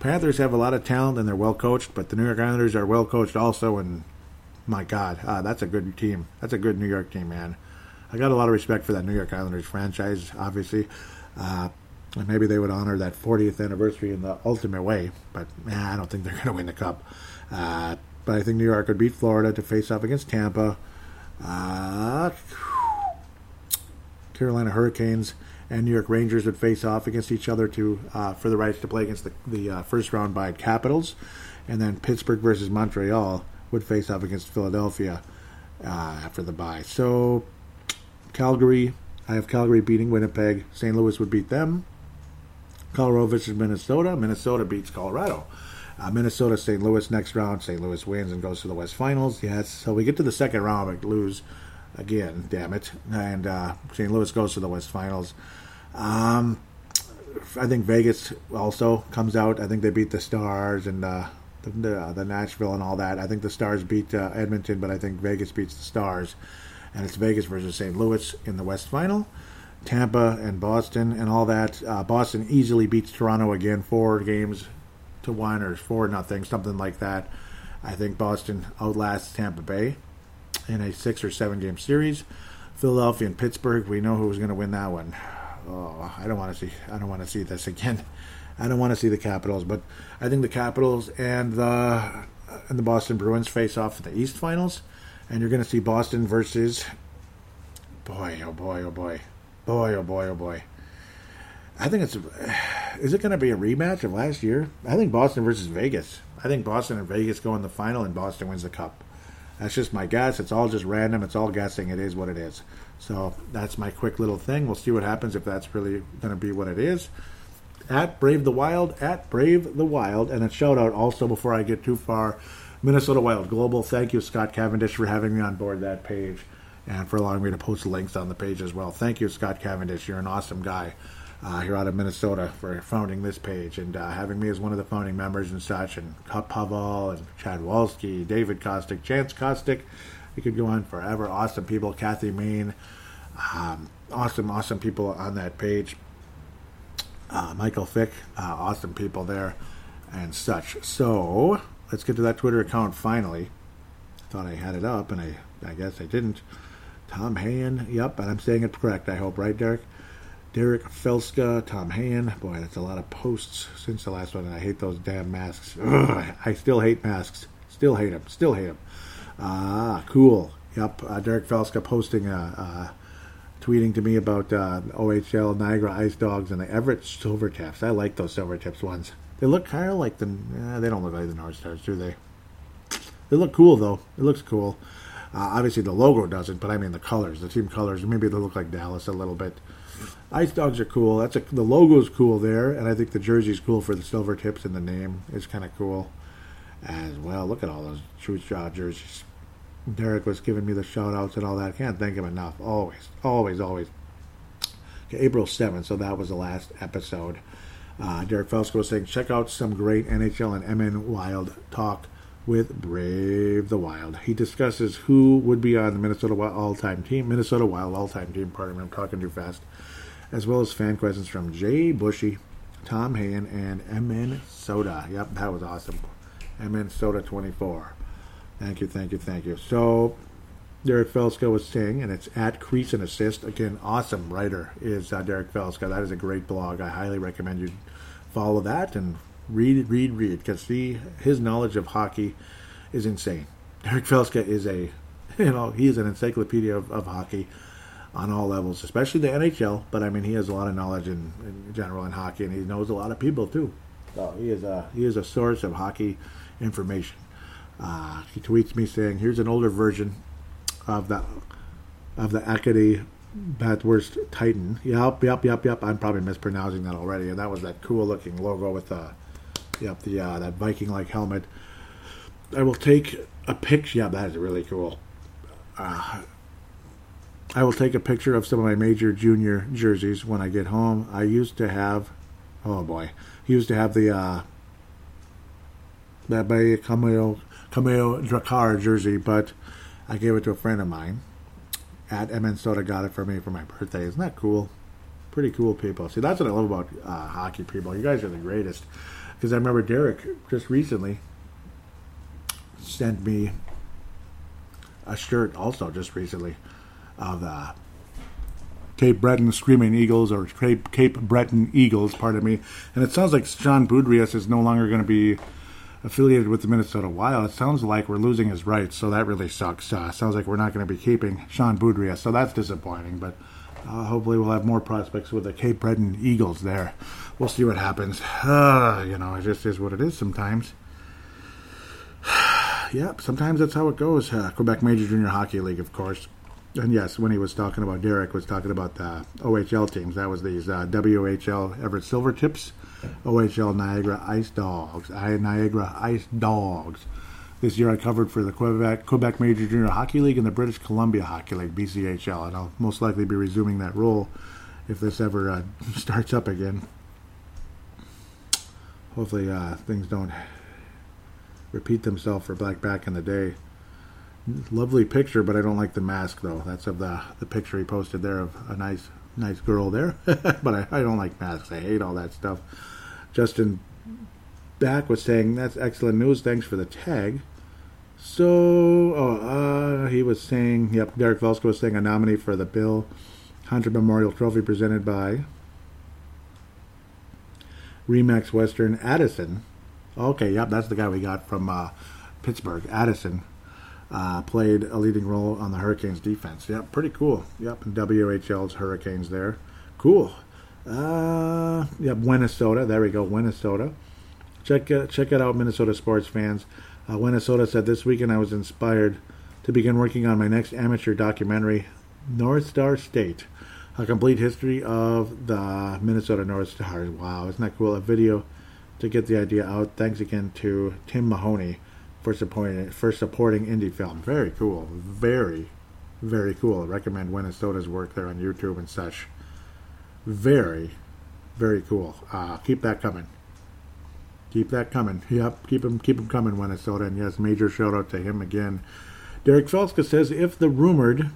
Panthers have a lot of talent and they're well coached, but the New York Islanders are well coached also. And my God, uh, that's a good team. That's a good New York team, man. I got a lot of respect for that New York Islanders franchise, obviously. Uh, and maybe they would honor that 40th anniversary in the ultimate way, but I don't think they're going to win the cup. Uh, but I think New York would beat Florida to face off against Tampa. Uh, Carolina Hurricanes and New York Rangers would face off against each other to uh, for the rights to play against the, the uh, first round bye Capitals, and then Pittsburgh versus Montreal would face off against Philadelphia uh, after the bye. So Calgary, I have Calgary beating Winnipeg. St. Louis would beat them. Colorado versus Minnesota. Minnesota beats Colorado. Uh, Minnesota, St. Louis next round. St. Louis wins and goes to the West Finals. Yes, so we get to the second round, we lose again. Damn it! And uh, St. Louis goes to the West Finals. Um, I think Vegas also comes out. I think they beat the Stars and uh, the, the, the Nashville and all that. I think the Stars beat uh, Edmonton, but I think Vegas beats the Stars, and it's Vegas versus St. Louis in the West Final. Tampa and Boston and all that. Uh, Boston easily beats Toronto again, four games to one or four nothing, something like that. I think Boston outlasts Tampa Bay in a six or seven game series. Philadelphia and Pittsburgh, we know who's going to win that one. Oh, I don't want to see. I don't want to see this again. I don't want to see the Capitals, but I think the Capitals and the and the Boston Bruins face off in the East Finals, and you're going to see Boston versus. Boy, oh boy, oh boy. Boy, oh boy, oh boy. I think it's. Is it going to be a rematch of last year? I think Boston versus Vegas. I think Boston and Vegas go in the final, and Boston wins the cup. That's just my guess. It's all just random. It's all guessing. It is what it is. So that's my quick little thing. We'll see what happens if that's really going to be what it is. At Brave the Wild, at Brave the Wild, and a shout out also before I get too far, Minnesota Wild Global. Thank you, Scott Cavendish, for having me on board that page and for allowing me to post links on the page as well. Thank you, Scott Cavendish. You're an awesome guy uh, here out of Minnesota for founding this page and uh, having me as one of the founding members and such. And Pavel and Chad Walski, David Kostick, Chance Kostick. We could go on forever. Awesome people. Kathy Main. Um, awesome, awesome people on that page. uh, Michael Fick, uh, awesome people there, and such. So let's get to that Twitter account finally. I Thought I had it up, and I, I guess I didn't. Tom Hayen, yep, and I'm saying it correct, I hope, right, Derek? Derek Felska, Tom Hayen. Boy, that's a lot of posts since the last one, and I hate those damn masks. Ugh, I still hate masks. Still hate them. Still hate them. Ah, cool. Yep, uh, Derek Felska posting a. Uh, tweeting to me about uh, OHL Niagara Ice Dogs and the Everett Silver Tips. I like those Silver Tips ones. They look kind of like the. Eh, they don't look like the North Stars, do they? They look cool though. It looks cool. Uh, obviously, the logo doesn't, but I mean the colors, the team colors. Maybe they look like Dallas a little bit. Ice Dogs are cool. That's a, the logo's cool there, and I think the jersey's cool for the silver tips and the name is kind of cool as well. Look at all those True Jaw jerseys. Derek was giving me the shout outs and all that. Can't thank him enough. Always, always, always. Okay, April 7th, so that was the last episode. Uh, Derek Felska was saying, check out some great NHL and MN Wild talk with Brave the Wild. He discusses who would be on the Minnesota Wild all-time team, Minnesota Wild all-time team. Pardon me, I'm talking too fast. As well as fan questions from Jay Bushy, Tom Hayen, and MN Soda. Yep, that was awesome. MN Soda 24. Thank you, thank you, thank you. So, Derek Felska was saying, and it's at Crease and Assist. Again, awesome writer is uh, Derek Felska. That is a great blog. I highly recommend you follow that and read, read, read. Because see, his knowledge of hockey is insane. Derek Felska is a, you know, he is an encyclopedia of, of hockey on all levels, especially the NHL. But I mean, he has a lot of knowledge in, in general in hockey, and he knows a lot of people too. So he is a he is a source of hockey information. Uh, he tweets me saying, "Here's an older version of the of the Acadie Bathurst Titan." Yep, yep, yep, yep. I'm probably mispronouncing that already. And that was that cool looking logo with the yep the uh, that Viking like helmet. I will take a picture. Yeah, that is really cool. Uh, I will take a picture of some of my major junior jerseys when I get home. I used to have, oh boy, used to have the uh, that by Cameo Comeau Drakkar jersey, but I gave it to a friend of mine. At MN Soda got it for me for my birthday. Isn't that cool? Pretty cool people. See, that's what I love about uh, hockey people. You guys are the greatest. Because I remember Derek just recently sent me a shirt also just recently of uh, Cape Breton Screaming Eagles or Cape, Cape Breton Eagles, pardon me. And it sounds like Sean Boudrias is no longer going to be affiliated with the Minnesota Wild. It sounds like we're losing his rights, so that really sucks. Uh, sounds like we're not going to be keeping Sean Boudria, so that's disappointing. But uh, hopefully, we'll have more prospects with the Cape Breton Eagles there. We'll see what happens. Uh, you know, it just is what it is sometimes. yep, sometimes that's how it goes. Uh, Quebec Major Junior Hockey League, of course. And yes, when he was talking about Derek, was talking about the OHL teams. That was these uh, WHL Everett Silver Tips OHL Niagara Ice Dogs. I Niagara Ice Dogs. This year I covered for the Quebec, Quebec Major Junior Hockey League and the British Columbia Hockey League, BCHL, and I'll most likely be resuming that role if this ever uh, starts up again. Hopefully uh, things don't repeat themselves for Black back in the day. Lovely picture, but I don't like the mask though. That's of the the picture he posted there of a nice nice girl there. but I, I don't like masks. I hate all that stuff. Justin Back was saying, That's excellent news. Thanks for the tag. So, oh, uh, he was saying, yep, Derek Felska was saying a nominee for the Bill Hunter Memorial Trophy presented by Remax Western Addison. Okay, yep, that's the guy we got from uh, Pittsburgh. Addison uh, played a leading role on the Hurricanes defense. Yep, pretty cool. Yep, WHL's Hurricanes there. Cool. Uh, yeah, Minnesota. There we go, Minnesota. Check uh, check it out, Minnesota sports fans. Uh, Minnesota said this weekend I was inspired to begin working on my next amateur documentary, North Star State, a complete history of the Minnesota North Stars. Wow, isn't that cool? A video to get the idea out. Thanks again to Tim Mahoney for supporting for supporting indie film. Very cool. Very, very cool. I recommend Minnesota's work there on YouTube and such very, very cool. Uh, keep that coming. Keep that coming. Yep, keep him, keep him coming, Minnesota. And yes, major shout out to him again. Derek Felska says if the rumored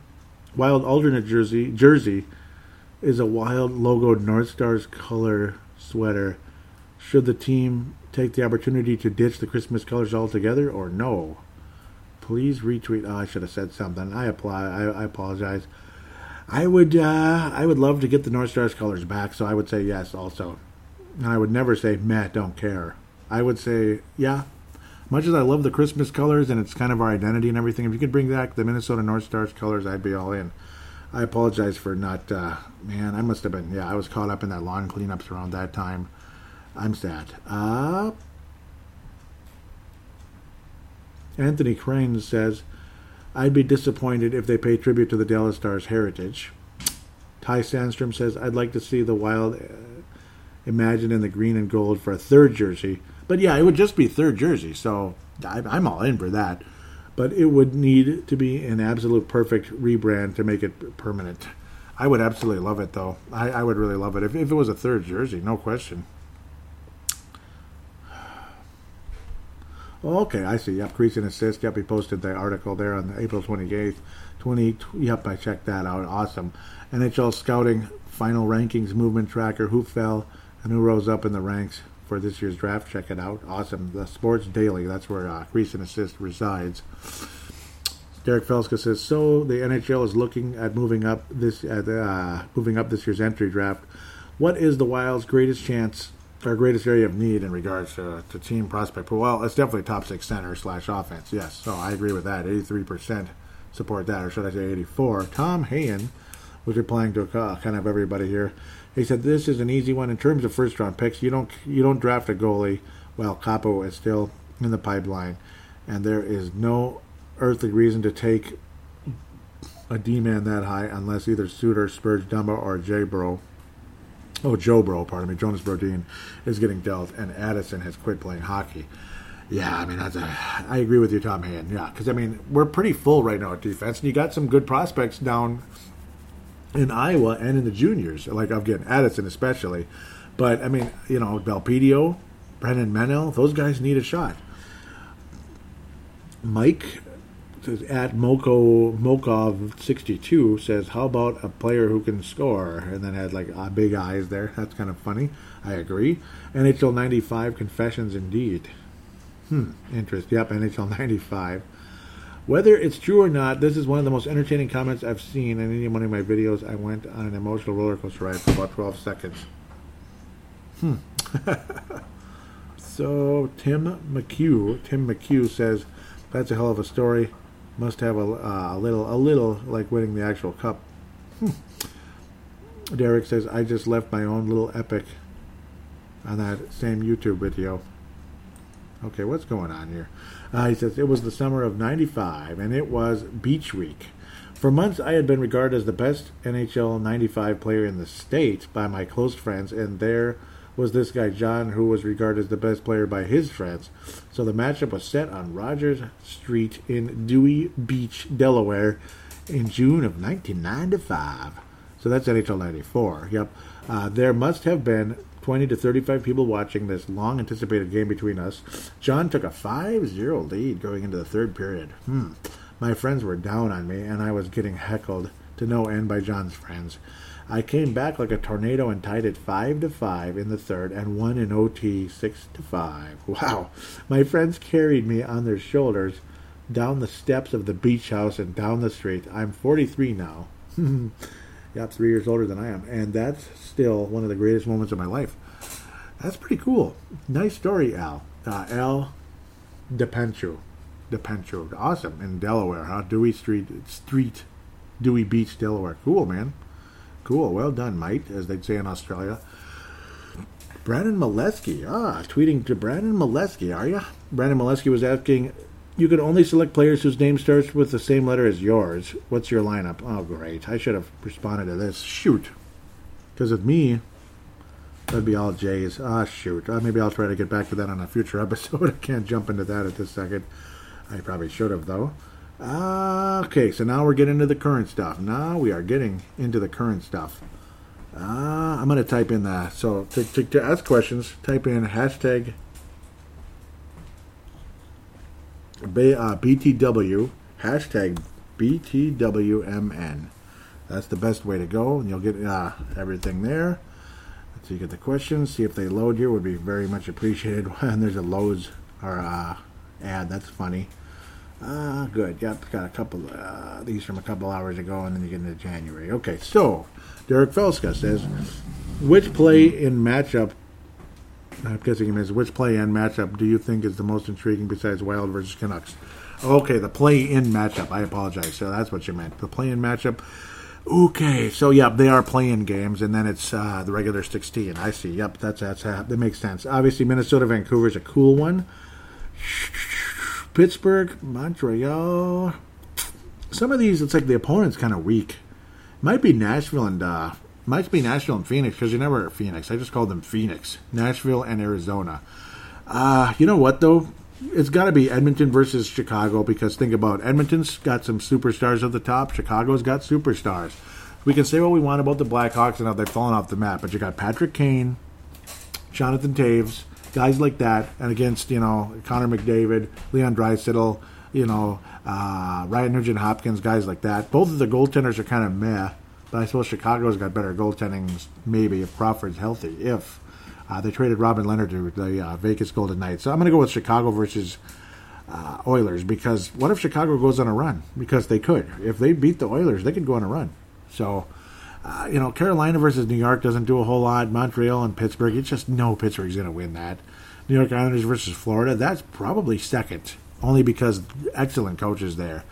wild alternate jersey jersey is a wild logoed North Stars color sweater. Should the team take the opportunity to ditch the Christmas colors altogether or no? Please retweet. Oh, I should have said something. I apply. I, I apologize. I would. Uh, I would love to get the North Stars colors back. So I would say yes. Also, and I would never say Matt don't care. I would say yeah. Much as I love the Christmas colors and it's kind of our identity and everything, if you could bring back the Minnesota North Stars colors, I'd be all in. I apologize for not. Uh, man, I must have been. Yeah, I was caught up in that lawn cleanups around that time. I'm sad. Uh, Anthony Crane says, I'd be disappointed if they pay tribute to the Dallas Stars' heritage. Ty Sandstrom says, I'd like to see the Wild uh, imagine in the green and gold for a third jersey. But yeah, it would just be third jersey, so I, I'm all in for that. But it would need to be an absolute perfect rebrand to make it permanent. I would absolutely love it, though. I, I would really love it if, if it was a third jersey, no question. Okay, I see. Yep, crease and assist. Yep, he posted the article there on April 28th. 20, yep, I checked that out. Awesome. NHL scouting final rankings movement tracker. Who fell and who rose up in the ranks for this year's draft? Check it out. Awesome. The Sports Daily. That's where uh, crease and assist resides. Derek Felska says so. The NHL is looking at moving up this at uh, moving up this year's entry draft. What is the Wild's greatest chance our greatest area of need in regards to, to team prospect. Well, it's definitely top six center slash offense. Yes, so I agree with that. Eighty three percent support that, or should I say eighty four? Tom Hayen, was replying to uh, kind of everybody here. He said this is an easy one in terms of first round picks. You don't you don't draft a goalie while Kaapo is still in the pipeline, and there is no earthly reason to take a D man that high unless either Suter, Spurge, Dumba, or J Bro oh, Joe Bro, pardon me, Jonas Brodin is getting dealt, and Addison has quit playing hockey. Yeah, I mean, that's a, I agree with you, Tom Hand. Yeah, because I mean, we're pretty full right now at defense, and you got some good prospects down in Iowa and in the juniors, like I'm getting Addison especially. But I mean, you know, Belpedio, Brennan Menell, those guys need a shot. Mike at Moko Mokov sixty two says, "How about a player who can score?" And then had like uh, big eyes there. That's kind of funny. I agree. NHL ninety five confessions indeed. Hmm. Interest. Yep. NHL ninety five. Whether it's true or not, this is one of the most entertaining comments I've seen in any one of my videos. I went on an emotional roller coaster ride for about twelve seconds. Hmm. so Tim McHugh, Tim McHugh says, "That's a hell of a story." Must have a, uh, a little, a little like winning the actual cup. Hmm. Derek says, I just left my own little epic on that same YouTube video. Okay, what's going on here? Uh, he says, It was the summer of 95, and it was Beach Week. For months, I had been regarded as the best NHL 95 player in the state by my close friends, and there was this guy John, who was regarded as the best player by his friends. So the matchup was set on Rogers Street in Dewey Beach, Delaware, in June of 1995. So that's NHL 94. Yep. Uh, there must have been 20 to 35 people watching this long anticipated game between us. John took a 5 0 lead going into the third period. Hmm. My friends were down on me, and I was getting heckled to no end by John's friends. I came back like a tornado and tied it five to five in the third and won in OT six to five. Wow. My friends carried me on their shoulders down the steps of the beach house and down the street. I'm 43 now. yeah, three years older than I am. And that's still one of the greatest moments of my life. That's pretty cool. Nice story, Al. Uh, Al DePencho. DePencho. Awesome. In Delaware, huh? Dewey Street, Street, Dewey Beach, Delaware. Cool, man. Cool. Well done, mate, as they'd say in Australia. Brandon Molesky. Ah, tweeting to Brandon Molesky, are you? Brandon Molesky was asking, you can only select players whose name starts with the same letter as yours. What's your lineup? Oh, great. I should have responded to this. Shoot. Because with me, that'd be all J's. Ah, shoot. Uh, maybe I'll try to get back to that on a future episode. I can't jump into that at this second. I probably should have, though. Uh, okay, so now we're getting into the current stuff. Now we are getting into the current stuff. Uh, I'm going to type in that. So to, to, to, ask questions, type in hashtag BTW, uh, hashtag BTWMN. That's the best way to go, and you'll get uh, everything there. So you get the questions. See if they load here. Would be very much appreciated. And there's a loads or uh, ad. That's funny. Uh, good. Yep, got a couple. Uh, these from a couple hours ago, and then you get into January. Okay, so Derek Felska says, which play in matchup? I'm guessing he means which play in matchup do you think is the most intriguing besides Wild versus Canucks? Okay, the play in matchup. I apologize. So that's what you meant. The play in matchup. Okay, so yep, they are playing games, and then it's uh, the regular 16. I see. Yep, that's that's that makes sense. Obviously, Minnesota Vancouver is a cool one. Pittsburgh, Montreal. Some of these, it's like the opponent's kind of weak. Might be Nashville and uh, might be Nashville and Phoenix because you never at Phoenix. I just called them Phoenix, Nashville and Arizona. Uh, you know what though? It's got to be Edmonton versus Chicago because think about it. Edmonton's got some superstars at the top. Chicago's got superstars. We can say what we want about the Blackhawks and how they've fallen off the map, but you got Patrick Kane, Jonathan Toews, guys like that, and against you know Connor McDavid, Leon Draisaitl, you know uh, Ryan Nugent Hopkins, guys like that. Both of the goaltenders are kind of meh, but I suppose Chicago's got better goaltending maybe if Crawford's healthy. If uh, they traded Robin Lehner to the uh, Vegas Golden Knights, so I'm going to go with Chicago versus. Uh, Oilers because what if Chicago goes on a run? Because they could. If they beat the Oilers, they could go on a run. So, uh, you know, Carolina versus New York doesn't do a whole lot. Montreal and Pittsburgh, it's just no Pittsburgh's going to win that. New York Islanders versus Florida, that's probably second, only because excellent coaches there,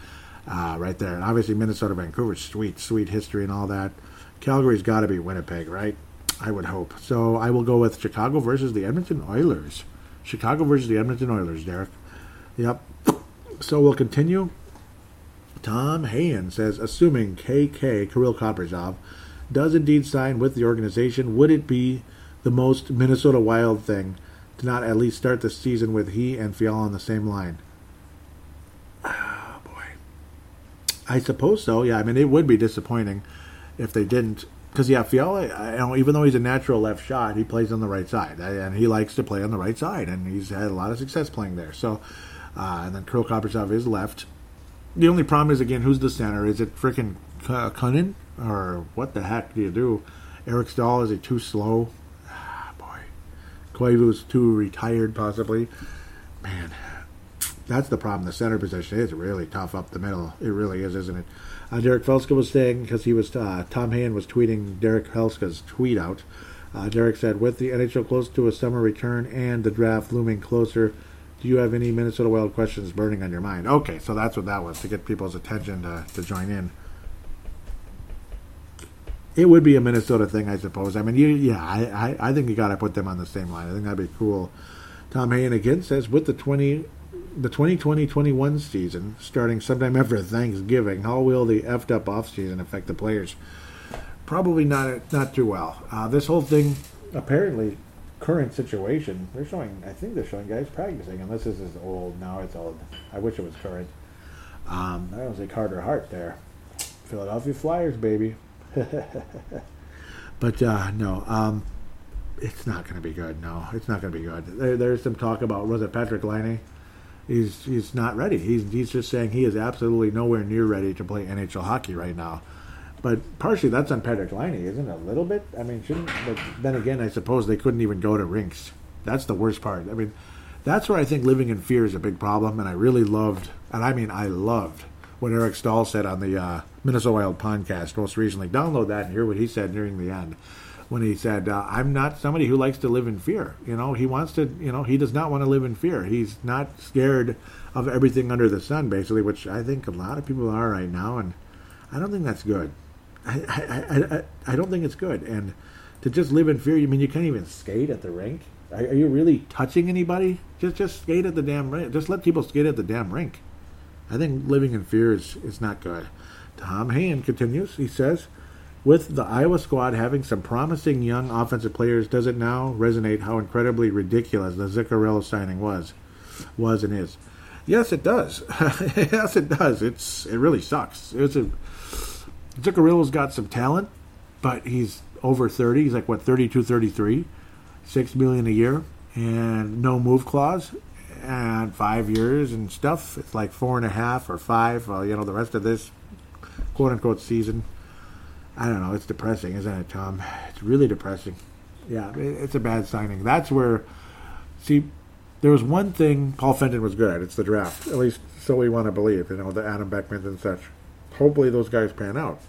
uh, right there. And obviously Minnesota, Vancouver, sweet, sweet history and all that. Calgary's got to be Winnipeg, right? I would hope. So I will go with Chicago versus the Edmonton Oilers. Chicago versus the Edmonton Oilers, Derek. Yep. So we'll continue. Tom Hayen says, assuming KK Kirill Kaprizov does indeed sign with the organization, would it be the most Minnesota Wild thing to not at least start the season with he and Fiala on the same line? I suppose so. Yeah, I mean, it would be disappointing if they didn't. Because, yeah, Fiala, you know, even though he's a natural left shot, he plays on the right side. And he likes to play on the right side. And he's had a lot of success playing there. So, uh, and then Kirill Kaprizov is left. The only problem is, again, who's the center? Is it freaking Kunin? Or what the heck do you do? Eric Staal, is he too slow? Ah, boy. Koivu's too retired, possibly. Man, that's the problem. The center position is really tough up the middle. It really is, isn't it? Uh, Derek Felska was saying because he was uh, Tom Hayen was tweeting Derek Felska's tweet out. Uh, Derek said, "With the NHL close to a summer return and the draft looming closer, do you have any Minnesota Wild questions burning on your mind?" Okay, so that's what that was to get people's attention to, to join in. It would be a Minnesota thing, I suppose. I mean, you, yeah, I, I, I think you got to put them on the same line. I think that'd be cool. Tom Hayen again says, with the 20 the 2020-21 season starting sometime after Thanksgiving, how will the effed up offseason affect the players? Probably not not too well. Uh, this whole thing, apparently, current situation, they're showing. I think they're showing guys practicing, Unless this is old now. It's old. I wish it was current. Um, I don't say Carter Hart there. Philadelphia Flyers, baby. but uh, no, um, it's not going to be good. No, it's not going to be good. There, there's some talk about was it Patrik Laine? He's he's not ready. He's he's just saying he is absolutely nowhere near ready to play NHL hockey right now. But partially that's on Patrik Laine, isn't it? A little bit. I mean, shouldn't. But then again, I suppose they couldn't even go to rinks. That's the worst part. I mean, that's where I think living in fear is a big problem. And I really loved, and I mean, I loved what Eric Staal said on the uh, Minnesota Wild podcast most recently. Download that and hear what he said nearing the end when he said, uh, "I'm not somebody who likes to live in fear." You know, he wants to. You know, he does not want to live in fear. He's not scared of everything under the sun, basically, which I think a lot of people are right now, and I don't think that's good. I I, I, I don't think it's good. And to just live in fear, you mean you can't even skate at the rink? Are, are you really touching anybody? Just just skate at the damn rink. Just let people skate at the damn rink. I think living in fear is, is not good. Tom Hayen continues. He says, with the Iowa squad having some promising young offensive players, does it now resonate how incredibly ridiculous the Zuccarello signing was, was and is? Yes, it does. yes, it does. It's it really sucks. It's a Zuccarello's got some talent, but he's over 30. He's like what 32, 33, six million a year, and no move clause, and five years and stuff. It's like four and a half or five. Well, you know, the rest of this quote unquote season I don't know. It's depressing, isn't it, Tom? It's really depressing. Yeah, it's a bad signing. That's where, see, there was one thing Paul Fenton was good at. It's the draft. At least so we want to believe. You know, the Adam Beckmans and such. Hopefully those guys pan out.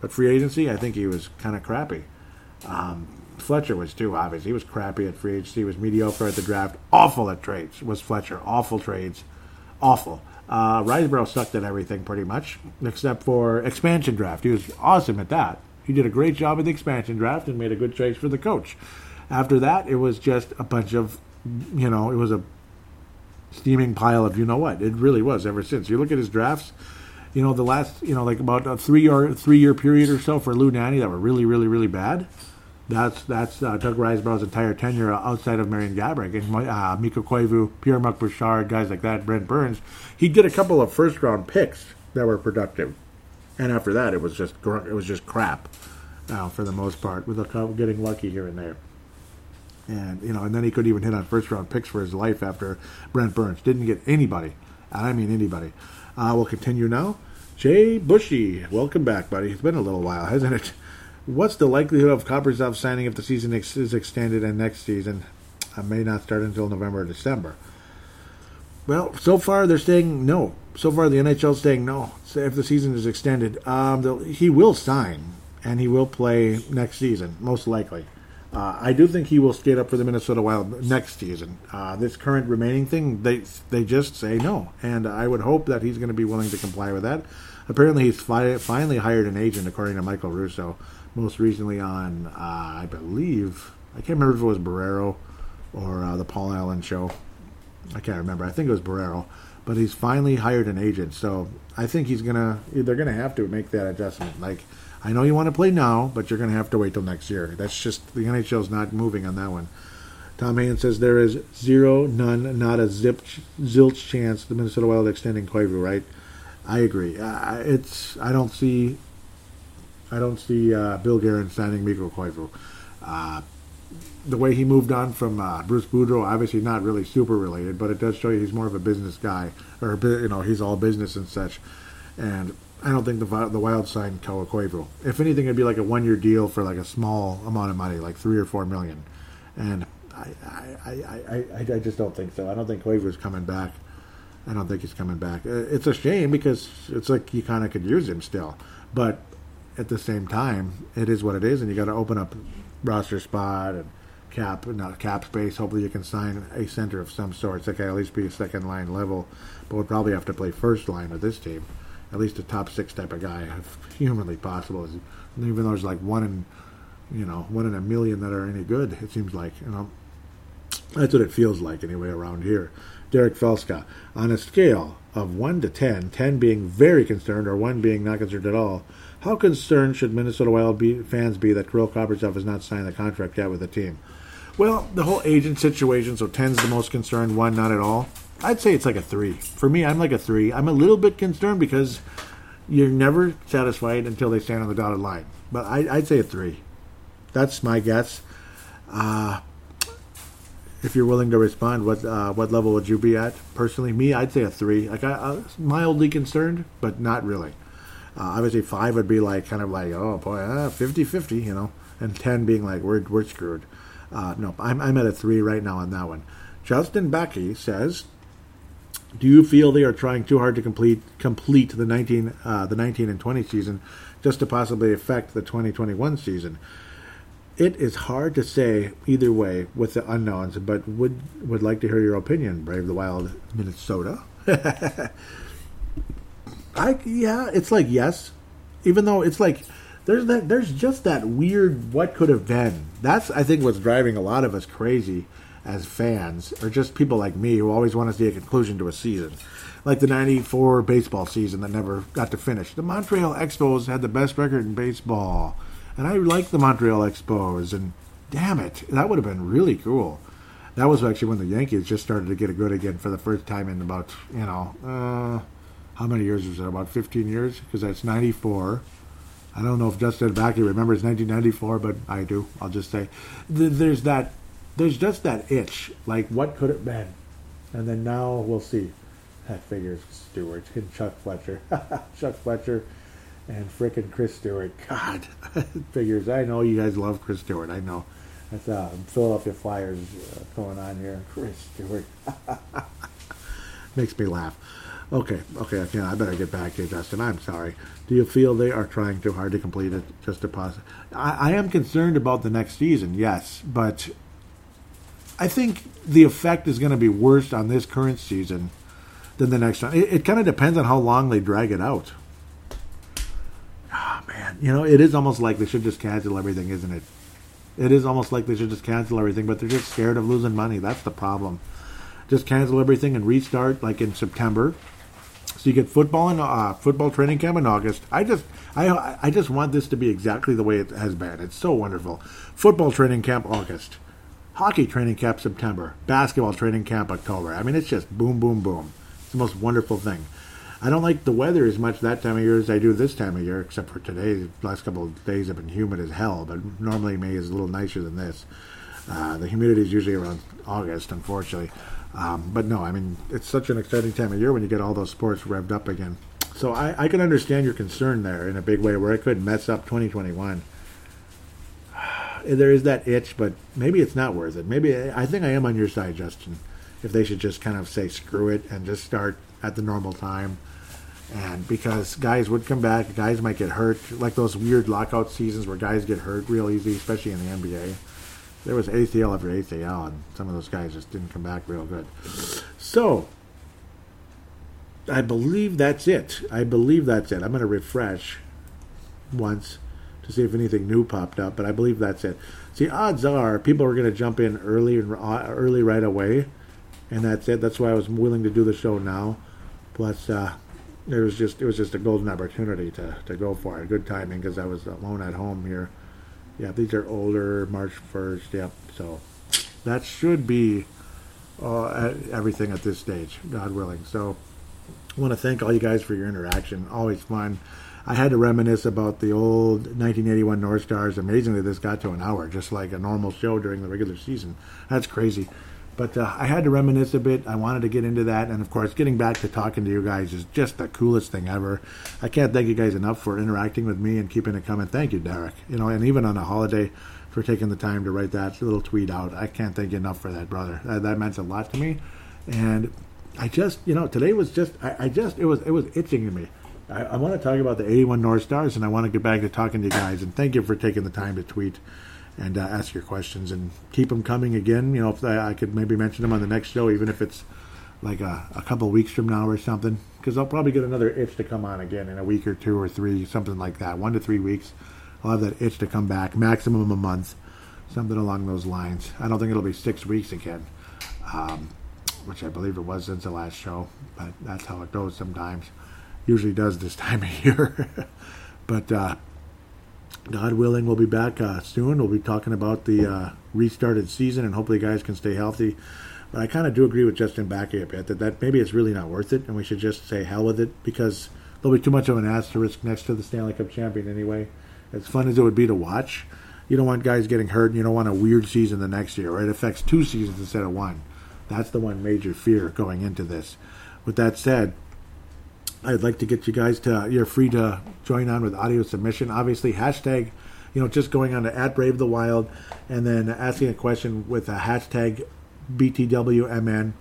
But free agency, I think he was kind of crappy. Um, Fletcher was too, obvious. He was crappy at free agency. He was mediocre at the draft. Awful at trades was Fletcher. Awful trades. Awful. Uh, Risebrough sucked at everything pretty much, except for expansion draft. He was awesome at that. He did a great job at the expansion draft and made a good choice for the coach. After that, it was just a bunch of, you know, it was a steaming pile of you know what. It really was ever since. You look at his drafts, you know, the last, you know, like about a three or three year period or so for Lou Nanne that were really, really, really bad. That's that's uh, Doug Risebrough's entire tenure outside of Marian Gaborik and uh, Mikko Koivu, Pierre Marc Bouchard, guys like that, Brent Burns. He did a couple of first round picks that were productive, and after that, it was just it was just crap, uh, for the most part, with a, getting lucky here and there. And you know, and then he couldn't even hit on first round picks for his life after Brent Burns didn't get anybody. and I mean anybody. Uh, we'll continue now. Jay Bushy, welcome back, buddy. It's been a little while, hasn't it? What's the likelihood of Kaprizov signing if the season ex- is extended and next season uh, may not start until November or December? Well, so far they're saying no. So far the NHL is saying no. So if the season is extended, um, he will sign and he will play next season, most likely. Uh, I do think he will skate up for the Minnesota Wild next season. Uh, this current remaining thing, they they just say no, and I would hope that he's going to be willing to comply with that. Apparently, he's fi- finally hired an agent, according to Michael Russo, most recently on, uh, I believe, I can't remember if it was Barreiro or uh, the Paul Allen show. I can't remember. I think it was Barrero, but he's finally hired an agent. So I think he's gonna. They're gonna have to make that adjustment. Like I know you want to play now, but you're gonna have to wait till next year. That's just the NHL's not moving on that one. Tom Haynes says there is zero, none, not a zip, zilch chance the Minnesota Wild extending Koivu. Right? I agree. Uh, it's I don't see I don't see uh, Bill Guerin signing Mikko Koivu. Uh, the way he moved on from uh, Bruce Boudreau, obviously not really super related, but it does show you he's more of a business guy, or you know he's all business and such. And I don't think the the Wild signed Kawa Koivu. If anything, it'd be like a one year deal for like a small amount of money, like three or four million. And I I, I, I, I just don't think so. I don't think is coming back. I don't think he's coming back. It's a shame because it's like you kind of could use him still, but at the same time, it is what it is, and you got to open up roster spot and cap, not cap space. Hopefully, you can sign a center of some sort. That can at least be a second line level, but we'll probably have to play first line with this team. At least a top six type of guy, if humanly possible. Even though there's like one in, you know, one in a million that are any good, it seems like you know. That's what it feels like anyway around here. Derek Felska, on a scale of 1 to 10, 10 being very concerned or 1 being not concerned at all, how concerned should Minnesota Wild be, fans be that Kirill Kaprizov has not signed the contract yet with the team? Well, the whole agent situation, so 10's the most concerned, 1 not at all. I'd say it's like a 3. For me, I'm like a 3. I'm a little bit concerned because you're never satisfied until they stand on the dotted line. But I, would say a 3. That's my guess. Uh, if you're willing to respond, what uh, what level would you be at? Personally, me, I'd say a three. Like I, I mildly concerned, but not really. Uh, obviously, five would be like kind of like, oh boy, uh, 50-50, you know, and ten being like we're we're screwed. Uh, no, I'm I'm at a three right now on that one. Justin Becky says, "Do you feel they are trying too hard to complete complete the nineteen uh, the nineteen and twenty season, just to possibly affect the twenty twenty one season?" It is hard to say either way with the unknowns, but would would like to hear your opinion. Brave the Wild, Minnesota. I yeah, it's like yes, even though it's like there's that there's just that weird what could have been. That's I think what's driving a lot of us crazy as fans, or just people like me who always want to see a conclusion to a season. Like the '94 baseball season that never got to finish. The Montreal Expos had the best record in baseball, and I like the Montreal Expos. And damn it, that would have been really cool. That was actually when the Yankees just started to get good again for the first time in about you know. Uh, how many years was that? About 15 years? Because that's 94. I don't know if Justin Backy remembers 1994, but I do. I'll just say there's that, there's just that itch. Like, what could it been? And then now we'll see. That figures Stewart and Chuck Fletcher. Chuck Fletcher and frickin' Chris Stewart. God, figures. I know you guys love Chris Stewart. I know. That's uh, Philadelphia Flyers uh, going on here. Chris Stewart makes me laugh. Okay, okay, okay. I better get back to you, Justin. I'm sorry. Do you feel they are trying too hard to complete it? Just to pause. I, I am concerned about the next season, yes, but I think the effect is going to be worse on this current season than the next one. It, it kind of depends on how long they drag it out. Oh, man. You know, it is almost like they should just cancel everything, isn't it? It is almost like they should just cancel everything, but they're just scared of losing money. That's the problem. Just cancel everything and restart like in September. So you get football in uh, football training camp in August. I just I I just want this to be exactly the way it has been. It's so wonderful. Football training camp August, hockey training camp September, basketball training camp October. I mean, it's just boom, boom, boom. It's the most wonderful thing. I don't like the weather as much that time of year as I do this time of year, except for today. The last couple of days have been humid as hell, but normally May is a little nicer than this. Uh, the humidity is usually around August, unfortunately. Um, but no, I mean, it's such an exciting time of year when you get all those sports revved up again. So I, I can understand your concern there in a big way where it could mess up 2021. There is that itch, but maybe it's not worth it. Maybe I think I am on your side, Justin. If they should just kind of say screw it and just start at the normal time and because guys would come back, guys might get hurt, like those weird lockout seasons where guys get hurt real easy, especially in the NBA. There was ACL after ACL, and some of those guys just didn't come back real good. So, I believe that's it. I believe that's it. I'm going to refresh once to see if anything new popped up, but I believe that's it. See, odds are people are going to jump in early, uh, early right away, and that's it. That's why I was willing to do the show now. Plus, uh, it was just it was just a golden opportunity to, to go for it. Good timing because I was alone at home here. Yeah, these are older, March first. Yep. So that should be uh, everything at this stage, God willing. So I want to thank all you guys for your interaction. Always fun. I had to reminisce about the old 1981 North Stars. Amazingly, this got to an hour, just like a normal show during the regular season. That's crazy. But uh, I had to reminisce a bit. I wanted to get into that. And of course, getting back to talking to you guys is just the coolest thing ever. I can't thank you guys enough for interacting with me and keeping it coming. Thank you, Derek. You know, and even on a holiday for taking the time to write that little tweet out. I can't thank you enough for that, brother. That, that meant a lot to me. And I just, you know, today was just, I, I just, it was, it was itching to me. I, I want to talk about the 81 North Stars, and I want to get back to talking to you guys. And thank you for taking the time to tweet and uh, ask your questions and keep them coming again. You know, if I, I, could maybe mention them on the next show, even if it's like a, a couple weeks from now or something, because I'll probably get another itch to come on again in a week or two or three, something like that. One to three weeks, I'll have that itch to come back, maximum a month, something along those lines. I don't think it'll be six weeks again, um, which I believe it was since the last show, but that's how it goes sometimes. Usually does this time of year. but uh, God willing, we'll be back uh, soon. We'll be talking about the uh, restarted season, and hopefully, guys can stay healthy. But I kind of do agree with Justin Backey a bit that, that maybe it's really not worth it, and we should just say hell with it because there'll be too much of an asterisk next to the Stanley Cup champion anyway. As fun as it would be to watch, you don't want guys getting hurt, and you don't want a weird season the next year, right? It affects two seasons instead of one. That's the one major fear going into this. With that said, I'd like to get you guys to you're free to join on with audio submission. Obviously, hashtag, you know, just going on to at Brave the Wild and then asking a question with a hashtag BTWMN.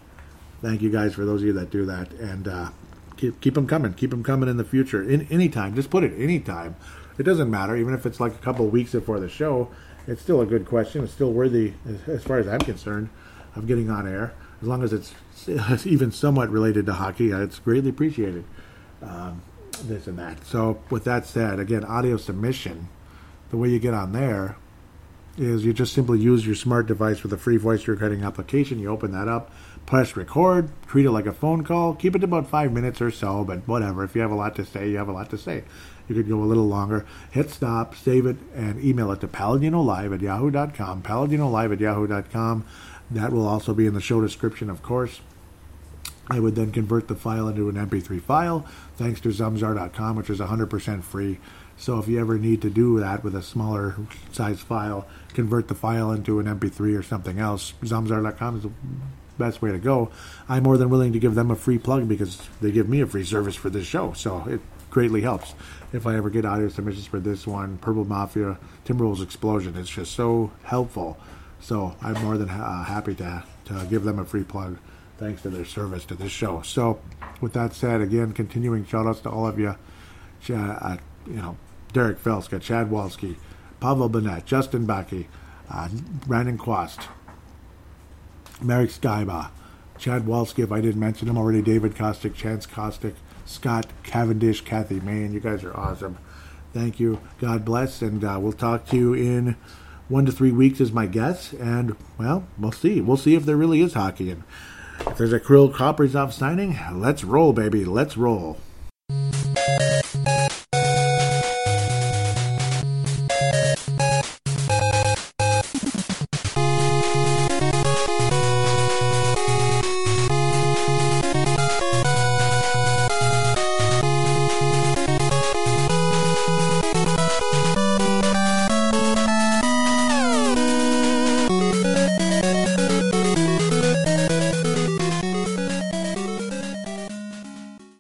Thank you guys for those of you that do that, and uh, keep keep them coming. Keep them coming in the future. In anytime, just put it anytime. It doesn't matter, even if it's like a couple weeks before the show. It's still a good question. It's still worthy, as far as I'm concerned, of getting on air. As long as it's even somewhat related to hockey, it's greatly appreciated um, this and that. So, with that said, again, audio submission, the way you get on there is you just simply use your smart device with a free voice recording application. You open that up, press record, treat it like a phone call, keep it about five minutes or so, but whatever. If you have a lot to say, you have a lot to say. You could go a little longer. Hit stop, save it, and email it to paladinolive at yahoo.com. Paladinolive at yahoo.com. That will also be in the show description, of course. I would then convert the file into an MP3 file thanks to Zamzar.com, which is 100% free. So if you ever need to do that with a smaller size file, convert the file into an MP3 or something else, Zamzar.com is the best way to go. I'm more than willing to give them a free plug because they give me a free service for this show. So it greatly helps if I ever get audio submissions for this one, Purple Mafia, Timberwolves Explosion. It's just so helpful So I'm more than ha- happy to, to give them a free plug thanks to their service to this show. So, with that said, again, continuing shout outs to all of you. Uh, you know, Derek Felska, Chad Walski, Pavel Bennett, Justin Backy, uh, Brandon Quast, Merrick Skyba, Chad Walski, if I didn't mention him already, David Kostick, Chance Kostick, Scott Cavendish, Kathy Main. You guys are awesome. Thank you. God bless. And uh, we'll talk to you in one to three weeks, is my guess. And, well, we'll see. We'll see if there really is hockey. And if there's a Kirill Kaprizov signing, let's roll, baby. Let's roll.